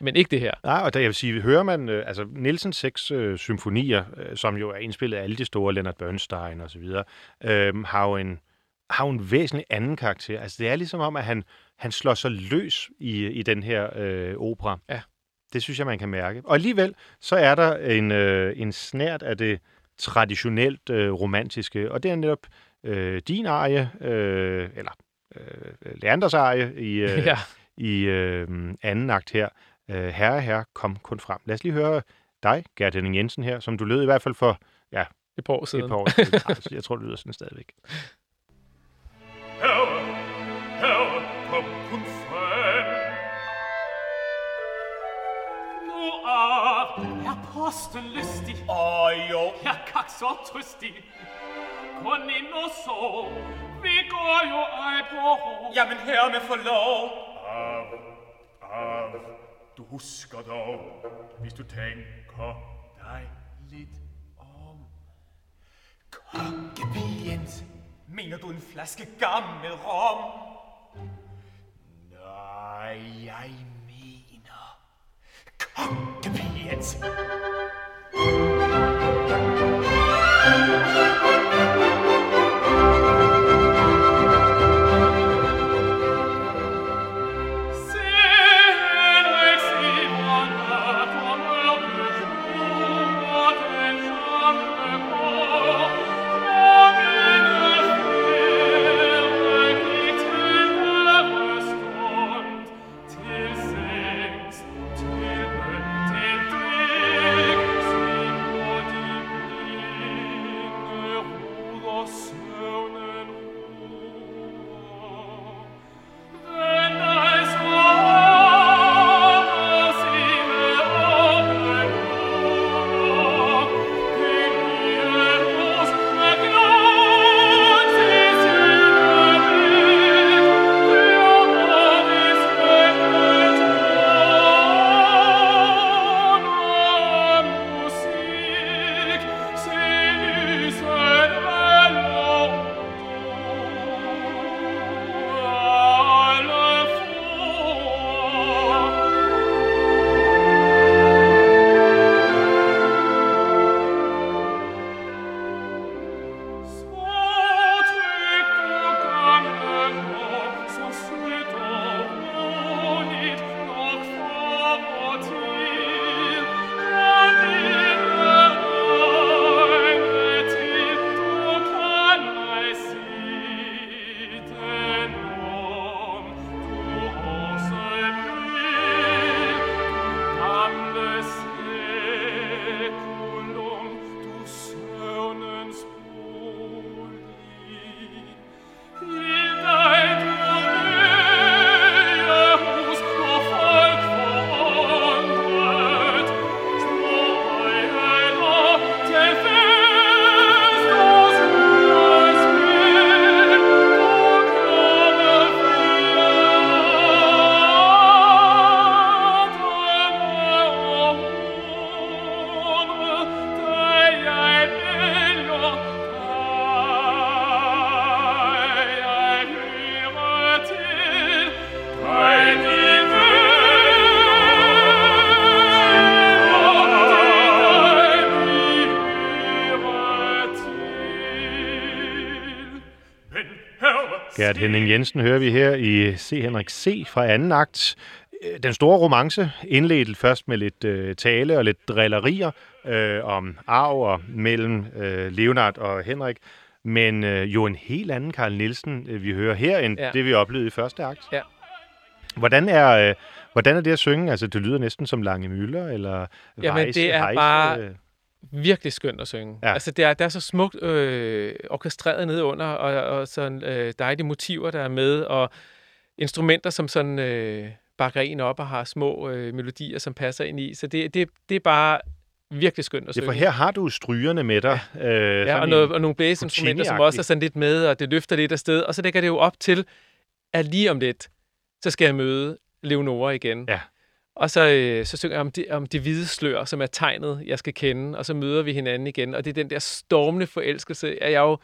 men ikke det her. Nej, og der, jeg vil sige, hører man øh, altså Nielsens seks øh, symfonier, øh, som jo er indspillet af alle de store, Leonard Bernstein og så videre, øh, har jo en har jo en væsentlig anden karakter. Altså, det er ligesom om, at han, han slår sig løs i, i den her øh, opera. Ja. Det synes jeg, man kan mærke. Og alligevel, så er der en, øh, en snært af det traditionelt øh, romantiske, og det er netop øh, din arie, øh, eller øh, Leanders arie i, øh, ja. i øh, anden akt her. Øh, herre, herre, kom kun frem. Lad os lige høre dig, Gert Henning Jensen her, som du lød i hvert fald for Et par år siden. et par år siden. Jeg tror, det lyder sådan stadigvæk. Lystig, Åh, jo. herr kak så trøstig. Kun ind og sov, vi går jo ej på hår. Jamen, herre med forlov. Av, av, du husker dog, hvis du tænker dig lidt om. Kongepigens, mener du en flaske gammel rom? Nej, jeg mener Thank you. Gert Henning Jensen hører vi her i C. Henrik C. fra anden akt. Øh, Den store romance indledte først med lidt øh, tale og lidt drillerier øh, om arv mellem øh, Leonard og Henrik, men øh, jo en helt anden Karl Nielsen, øh, vi hører her, end ja. Det, vi oplevede i første akt. Ja. Hvordan er, øh, hvordan er det at synge? Altså, det lyder næsten som Lange Møller, eller Jamen, Weisse, det er Heise, bare- virkelig skønt at synge. Ja. Ja. Altså, det er, det er så smukt øh, orkestreret nede under, og, og sådan øh, dejlige motiver, der er med, og instrumenter, som sådan øh, bakker en op og har små øh, melodier, som passer ind i. Så det, det, det er bare virkelig skønt at Ja, synge. for her har du strygerne med dig. Ja. Øh, Ja, og, noget, og nogle blæseinstrumenter, som også er sådan lidt med, og det løfter lidt afsted. Og så lægger det jo op til, at lige om lidt, så skal jeg møde Leonora igen. Ja. Og så, øh, så synger jeg om det, om det hvide slør, som er tegnet, jeg skal kende, og så møder vi hinanden igen. Og det er den der stormende forelskelse, at jeg jo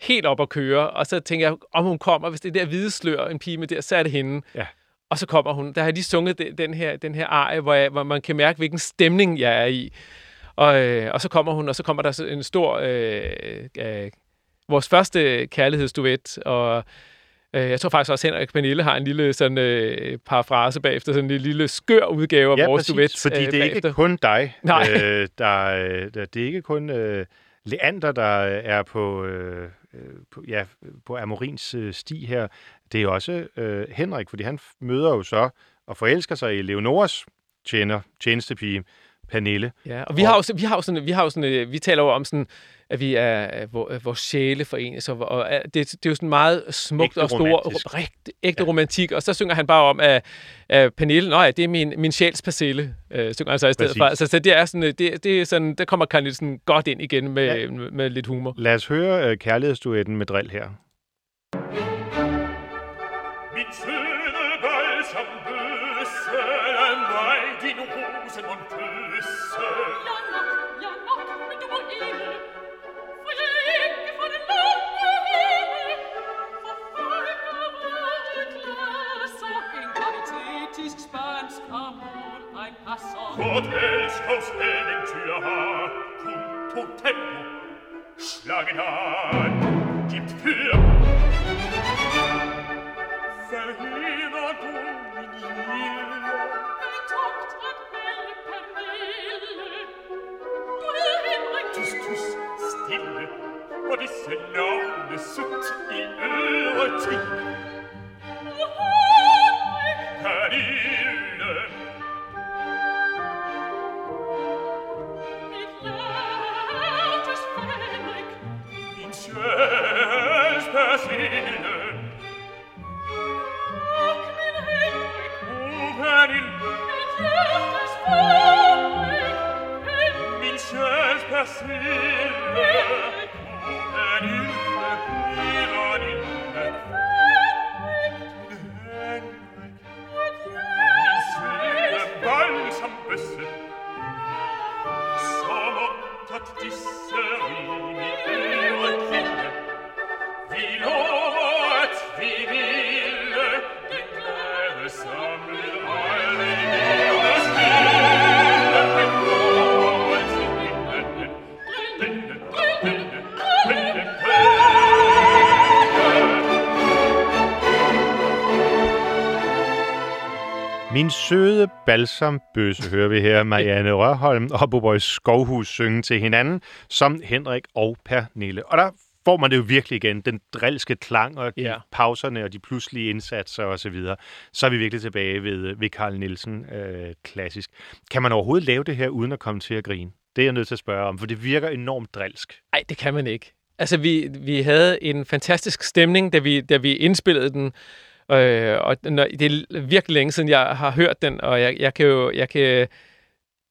helt op at køre, og så tænker jeg, om hun kommer, hvis det er der hvide slør, en pige med der, så er det hende. Ja. Og så kommer hun. Der har jeg lige sunget den, den her, den her arie, hvor, jeg, hvor man kan mærke, hvilken stemning jeg er i. Og, øh, og så kommer hun, og så kommer der en stor øh, øh, vores første kærlighedsduet, og øh, jeg tror faktisk også, at Henrik Pernille har en lille sådan, øh, parafrase bagefter, sådan en lille skør udgave af ja, vores duet fordi øh, det er bagefter. ikke kun dig, Nej. øh, der, øh, der, det er ikke kun øh, Leander, der er på, øh, øh, på, ja, på Amorins øh, sti her. Det er også øh, Henrik, fordi han møder jo så og forelsker sig i Leonoras tjener, tjenestepige, Pernille. Ja, og vi har jo, vi har jo sådan, vi har jo sådan, øh, vi taler jo om sådan, at vi er, at vor- at vores sjæle forenes, og, og er- det, det er jo sådan meget smukt Ægte og stor, rigtig, ægte ja. romantik, og så synger han bare om, at, at Pernille, nej, det er min, min sjæls persille, øh, synger han så i stedet Præcis. for. Altså, så det er sådan, øh, det, det er sådan, der kommer Karl Nielsen godt ind igen med, ja. med, med lidt humor. Lad os høre øh, kærlighedsduetten med drill her. passant Quod est aus Eden Tür Punto Tempo. Schlagen an, gibt für Verheber Dominil Tocht ad belle permelle Due Tus tus stille. Odisse laune sut i øre ting Paris stille Min søde balsambøsse hører vi her Marianne Rørholm og Boboy Skovhus synge til hinanden som Henrik og Pernille. Og der får man det jo virkelig igen, den drilske klang og de Ja. pauserne og de pludselige indsatser osv. Så, videre. så er vi virkelig tilbage ved, ved Carl Nielsen øh, klassisk. Kan man overhovedet lave det her uden at komme til at grine? Det er jeg nødt til at spørge om, for det virker enormt drilsk. Nej, det kan man ikke. Altså, vi, vi havde en fantastisk stemning, da vi, da vi indspillede den. Øh, og når, det er virkelig længe siden, jeg har hørt den, og jeg, jeg kan jo... Jeg kan,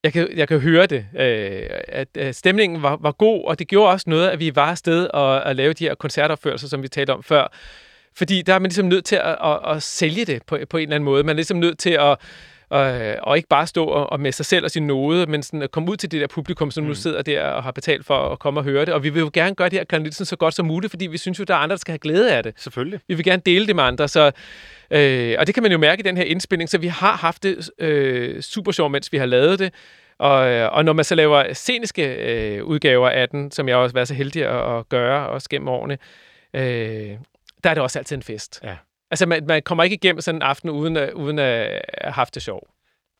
jeg kan, jeg kan høre det, øh, at, at stemningen var, var god, og det gjorde også noget, at vi var afsted og at lave de her koncertopførelser, som vi talte om før. Fordi der er man ligesom nødt til at, at, at sælge det på, på en eller anden måde. Man er ligesom nødt til at, øh, og ikke bare stå og, og med sig selv og sin node, men sådan at komme ud til det der publikum, som mm. nu sidder der og har betalt for at komme og høre det. Og vi vil jo gerne gøre det her Carl Nielsen så godt som muligt, fordi vi synes jo, der er andre, der skal have glæde af det. Selvfølgelig. Vi vil gerne dele det med andre, så, øh, og det kan man jo mærke i den her indspilning, så vi har haft det øh, super sjovt, mens vi har lavet det. Og, øh, og når man så laver sceniske øh, udgaver af den, som jeg også har været så heldig at, at gøre, også gennem årene, øh, der er det også altid en fest. Ja. Altså, man, man kommer ikke igennem sådan en aften, uden at, uden at have haft det sjovt.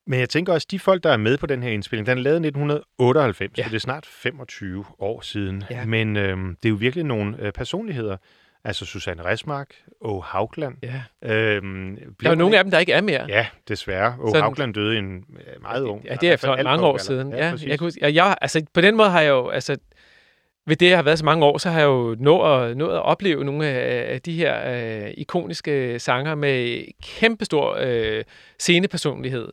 Men jeg tænker også, de folk, der er med på den her indspilning, den er lavet i 1998, ja. Ja. så det er snart 25 år siden. Ja. Men øhm, det er jo virkelig nogle øh, personligheder. Altså Susanne Resmark, og Haugland. Ja. Øhm, Der er jo nogle af dem, der ikke er mere. Ja, desværre. Og Sådan- Haugland døde en øh, meget ung. Ja, det er alt mange for år siden. Ja, præcis. jeg, kunne, ja, jeg, altså, på den måde har jeg jo, altså, ved det, jeg har været så mange år, så har jeg jo nået at, nået at opleve nogle af, de her øh, ikoniske sanger med kæmpestor øh, scenepersonlighed.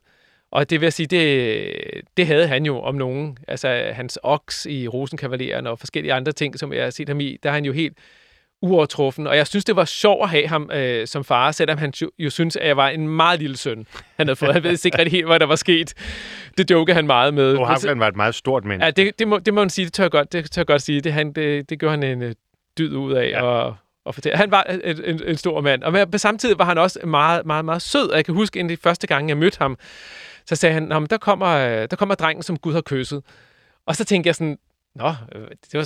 Og det vil jeg sige, det, det havde han jo om nogen. Altså hans oks i Rosenkavaleren og forskellige andre ting, som jeg har set ham i, der har han jo helt uovertruffen. Og jeg synes, det var sjovt at have ham øh, som far, selvom han jo, jo synes, at jeg var en meget lille søn. Han havde fået, han ved ikke rigtig helt, hvad der var sket. Det joker han meget med. Og Haugland var et meget stort menneske. Ja, det, det, må, det må man sige, det tør jeg godt, det tør jeg godt sige. Det, han, det, det gjorde han en øh, dyd ud af Ja. og, og fortælle. Han var en, en, en stor mand, og med, samme tid var han også meget, meget, meget sød. Og jeg kan huske, en af de første gange, jeg mødte ham, så sagde han, "Nå, men der kommer, øh, der kommer drengen, som Gud har kysset. Og så tænkte jeg sådan, Nå, øh, det var,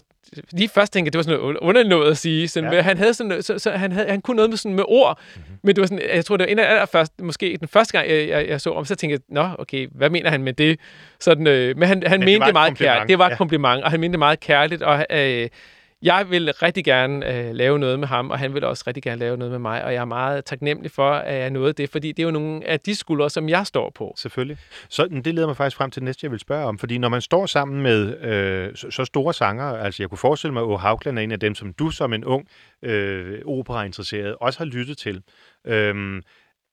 lige først tænkte jeg, det var sådan noget underligt noget at sige. Sådan, Ja. Han havde sådan, så, så han, havde, han kunne noget med, sådan, med ord, mm-hmm. men det var sådan, jeg tror, det var en af allerførst, måske den første gang, jeg, jeg, jeg så om, så tænkte jeg, nå, okay, hvad mener han med det? Sådan, øh, men han, han det mente det et meget kærligt. Det var et ja. kompliment, og han mente det meget kærligt, og øh, jeg vil rigtig gerne øh, lave noget med ham, og han vil også rigtig gerne lave noget med mig, og jeg er meget taknemmelig for, at jeg nåede det, fordi det er jo nogle af de skuldre, som jeg står på. Selvfølgelig. Så det leder mig faktisk frem til det næste, jeg vil spørge om. Fordi når man står sammen med øh, så, så store sanger, altså jeg kunne forestille mig, at Åge Haugland er en af dem, som du som en ung øh, operainteresseret også har lyttet til. øh,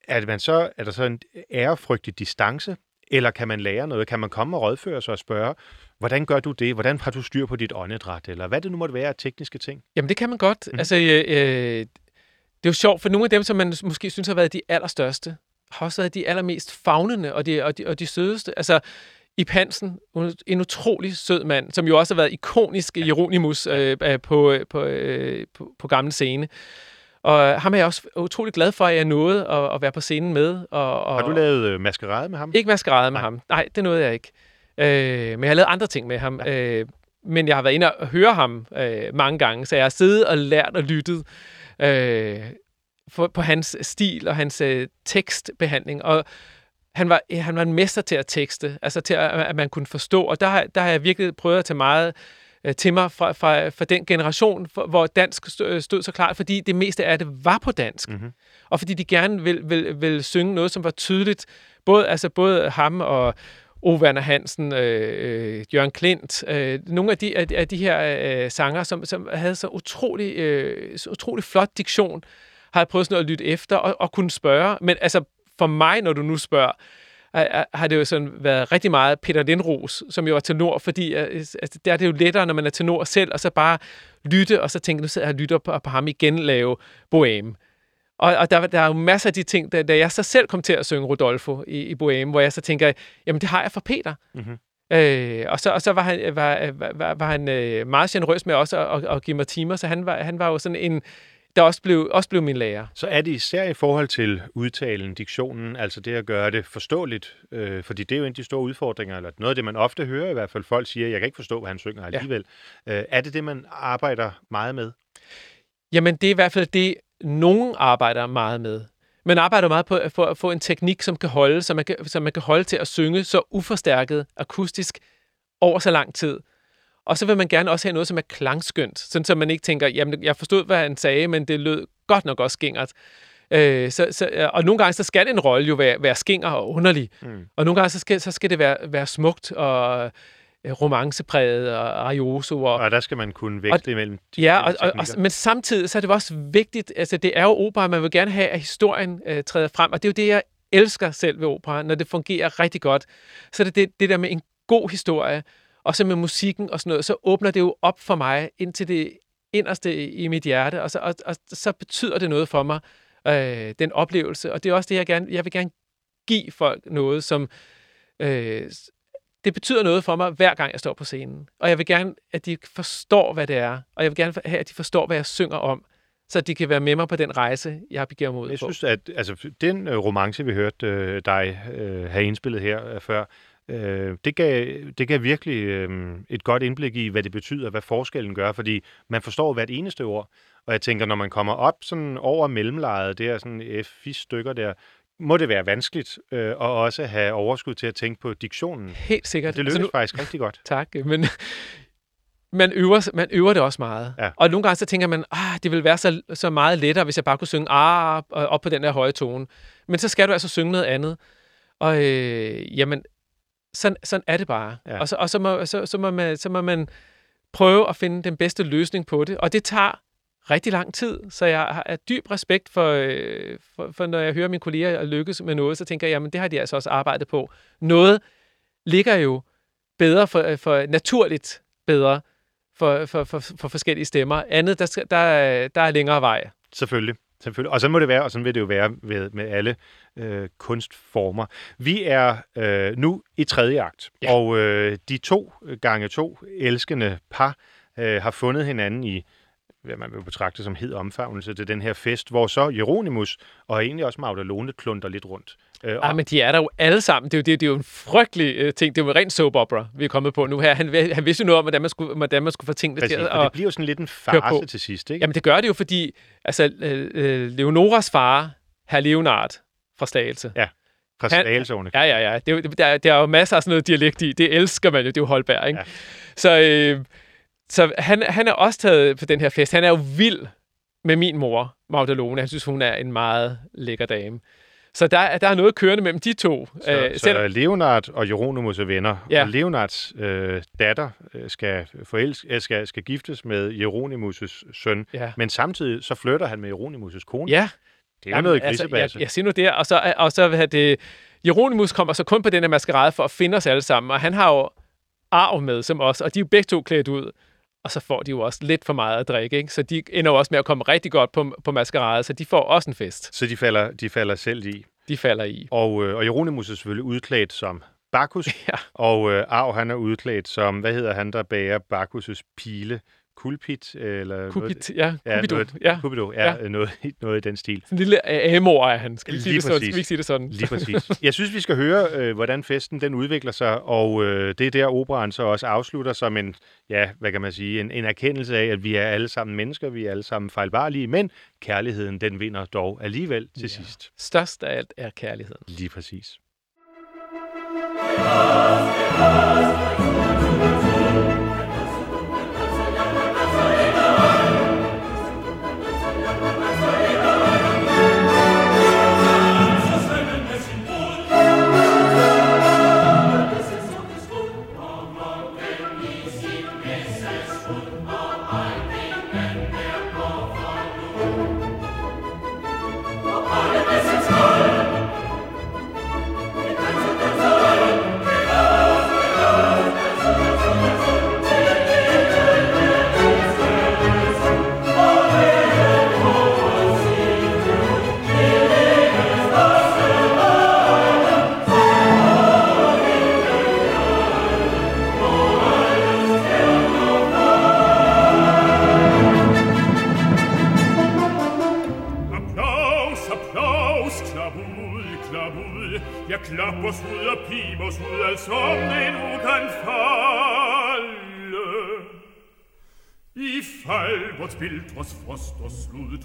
er, man så, er der så en ærefrygtig distance, eller kan man lære noget? Kan man komme og rådføre sig og spørge, hvordan gør du det? Hvordan har du styr på dit åndedræt? Eller hvad det nu måtte være af tekniske ting? Jamen, det kan man godt. Mm. Altså, øh, øh, det er jo sjovt, for nogle af dem, som man måske synes har været de allerstørste, har også været de allermest fagnende og de, og de, og de sødeste. Altså, Ip Hansen, en utrolig sød mand, som jo også har været ikonisk Jeronimus øh, øh, på, øh, på, øh, på, på gamle scene. Og ham er jeg også utrolig glad for, at jeg nåede at, at være på scenen med. Og, og, Har du lavet øh, maskerade med ham? Ikke maskerade med Nej. Ham. Nej, det nåede jeg ikke. Øh, men jeg har lavet andre ting med ham. Ja. Øh, men jeg har været inde og høre ham øh, mange gange, så jeg har siddet og lært og lyttet øh, for, på hans stil og hans øh, tekstbehandling. Og han var, han var en mester til at tekste, altså til at, at man kunne forstå. Og der, har- der har jeg virkelig prøvet at tage meget øh, til mig fra, fra, fra den generation, for, hvor dansk stod, stod så klart, fordi det meste af det var på dansk. Mhm. Og fordi de gerne vil, vil, vil synge noget, som var tydeligt. Både, altså både ham og Ove Werner Hansen, øh, øh, Jørgen Klint, øh, nogle af de, af, af de her øh, sanger, som, som havde så utrolig, øh, så utrolig flot diktion, har jeg prøvet sådan at lytte efter og, og kunne spørge. Men altså, for mig, når du nu spørger, er- er- har det jo sådan været rigtig meget Peter Lindros, som jo er tenor, fordi øh, altså, der er det jo lettere, når man er tenor selv, og så bare lytte, og så tænke, nu sidder jeg og lytter på, på ham igen lave Bohème. Og, og der, der er jo masser af de ting, da, da jeg så selv kom til at synge Rodolfo i, i Bohème, hvor jeg så tænker, jamen det har jeg fra Peter. Mhm. Øh, og, så, og så var han, var, var, var, var han øh, meget generøs med også at, at, at give mig timer, så han var, han var jo sådan en, der også blev, også blev min lærer. Så er det især i forhold til udtalen, diktionen, altså det at gøre det forståeligt, øh, fordi det er jo en af de store udfordringer, eller noget af det, man ofte hører i hvert fald. Folk siger, jeg kan ikke forstå, hvad han synger alligevel. Ja. Øh, er det det, man arbejder meget med? Jamen, det er i hvert fald det, nogen arbejder meget med. Man arbejder meget på at få, at få en teknik, som kan holde, så man kan, så man kan holde til at synge så uforstærket akustisk over så lang tid. Og så vil man gerne også have noget, som er klangskønt, sådan så man ikke tænker, jamen, jeg forstod, hvad han sagde, men det lød godt nok også skingert. Øh, så, så, og nogle gange så skal en rolle jo være, være skinger og underlig. Mm. Og nogle gange så skal, så skal det være, være smukt og øh, romancepræget og arioso og, Og der skal man kunne veksle imellem de Ja, og, og, og, men samtidig så er det også vigtigt, altså det er jo opera, man vil gerne have, at historien øh, træder frem, og det er jo det, jeg elsker selv ved opera, når det fungerer rigtig godt. Så er det, det det der med en god historie, og så med musikken og sådan noget, så åbner det jo op for mig ind til det inderste i mit hjerte, og så, og, og så betyder det noget for mig, øh, den oplevelse, og det er også det, jeg gerne, jeg vil gerne give folk noget, som øh, det betyder noget for mig, hver gang jeg står på scenen. Og jeg vil gerne, at de forstår, hvad det er. Og jeg vil gerne have, at de forstår, hvad jeg synger om. Så de kan være med mig på den rejse, jeg begiver mig ud Jeg på. synes, at altså, den øh, romance, vi hørte øh, dig øh, have indspillet her øh, før, øh, det, gav, det gav virkelig øh, et godt indblik i, hvad det betyder, hvad forskellen gør, fordi man forstår hvert eneste ord. Og jeg tænker, når man kommer op sådan over mellemlejet, der sådan f stykker der, må det være vanskeligt øh, at også have overskud til at tænke på diktionen. Helt sikkert. Det lykkes Altså nu... faktisk rigtig godt. Tak, men man øver, man øver det også meget. Ja. Og nogle gange så tænker man, ah, det ville være så, så meget lettere, hvis jeg bare kunne synge ah, op på den der høje tone. Men så skal du altså synge noget andet. Og øh, jamen, sådan, sådan er det bare. Ja. Og, så, og så, må, så, så, må man, så må man prøve at finde den bedste løsning på det. Og det tager rigtig lang tid, så jeg har dyb respekt for, øh, for, for, når jeg hører mine kolleger lykkes med noget, så tænker jeg, jamen det har de altså også arbejdet på. Noget ligger jo bedre for, for naturligt bedre for, for, for, for forskellige stemmer. Andet, der, der, er- der er længere vej. Selvfølgelig. Selvfølgelig. Og så må det være, og sådan vil det jo være med, med alle øh, kunstformer. Vi er øh, nu i tredje akt, Ja. og øh, de to gange to elskende par øh, har fundet hinanden i hvad man vil betragte som hed omfavnelse til den her fest, hvor så Jeronimus og egentlig også Magdalone klunder lidt rundt. Øh, Ah, men de er der jo alle sammen. Det er jo, det, det er jo en frygtelig øh, ting. Det er jo en ren soap opera, vi er kommet på nu her. Han, han vidste jo noget om, hvordan man skulle, hvordan man skulle få tingene præcis, til at... og det bliver jo sådan lidt en farse til sidst, ikke? Jamen, det gør det jo, fordi altså, øh, øh, Leonoras far, herr Leonard fra Slagelse, Fra han- Slagelsårene. Ja, ja, ja. Det er, der, er- der er jo masser af sådan noget dialekt i. Det elsker man jo. Det er jo Holberg, ikke? Ja. Ja. Så, øh, så han, han er også taget på den her fest. Han er jo vild med min mor, Magdalene. Han synes, hun er en meget lækker dame. Så der, der er noget kørende mellem de to. Så, øh, så Leonard og Jeronimus er venner, Ja. og Leonards øh, datter øh, skal, forelske, øh, skal, skal giftes med Jeronimus' søn, ja. men samtidig så flytter han med Jeronimus' kone. ja, det er jo noget altså, grisebasse. jeg, jeg siger nu det, og så, og så hvad det, Jeronimus kommer så kun på den her maskerade for at finde os alle sammen, og han har jo arv med som os, og de er jo begge to klædt ud, og så får de jo også lidt for meget at drikke, ikke? så de ender jo også med at komme rigtig godt på, på maskerade, så de får også en fest, Så de falder, de falder selv i. de falder i. Og, øh, og Jeronimus er selvfølgelig udklædt som Bacchus, Ja. og øh, Arv han er udklædt som, hvad hedder han, der bærer Bacchus' pile? Kulpit? Eller noget, Kupit, ja, ja, Kupido, noget, ja. Kupido, ja, ja. Noget, noget i den stil. En lille amor er han. Skal vi, sige Lige det sådan? præcis. Skal vi ikke sige det sådan? Lige præcis. Jeg synes, vi skal høre, øh, hvordan festen den udvikler sig, og øh, det er der, operan så også afslutter som en, ja, hvad kan man sige, en, en erkendelse af, at vi er alle sammen mennesker, vi er alle sammen fejlbarlige, men kærligheden, den vinder dog alligevel til ja. sidst. Størst af alt er kærligheden. Lige præcis. Applaus,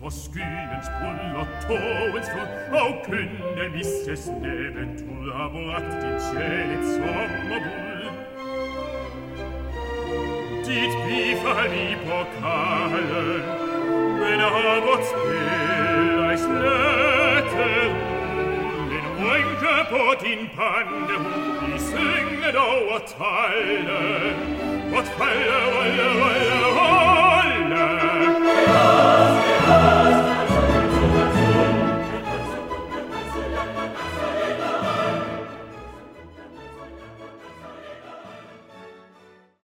slud, skyens pull og tågens flod, og kønne misses næven tud har bragt din sjæl et sommerbud. Dit bifald i pokalen, men har vort spil ej slette En rynke på din pande, i synget over tejlen. Vort falde, rolle, rolle,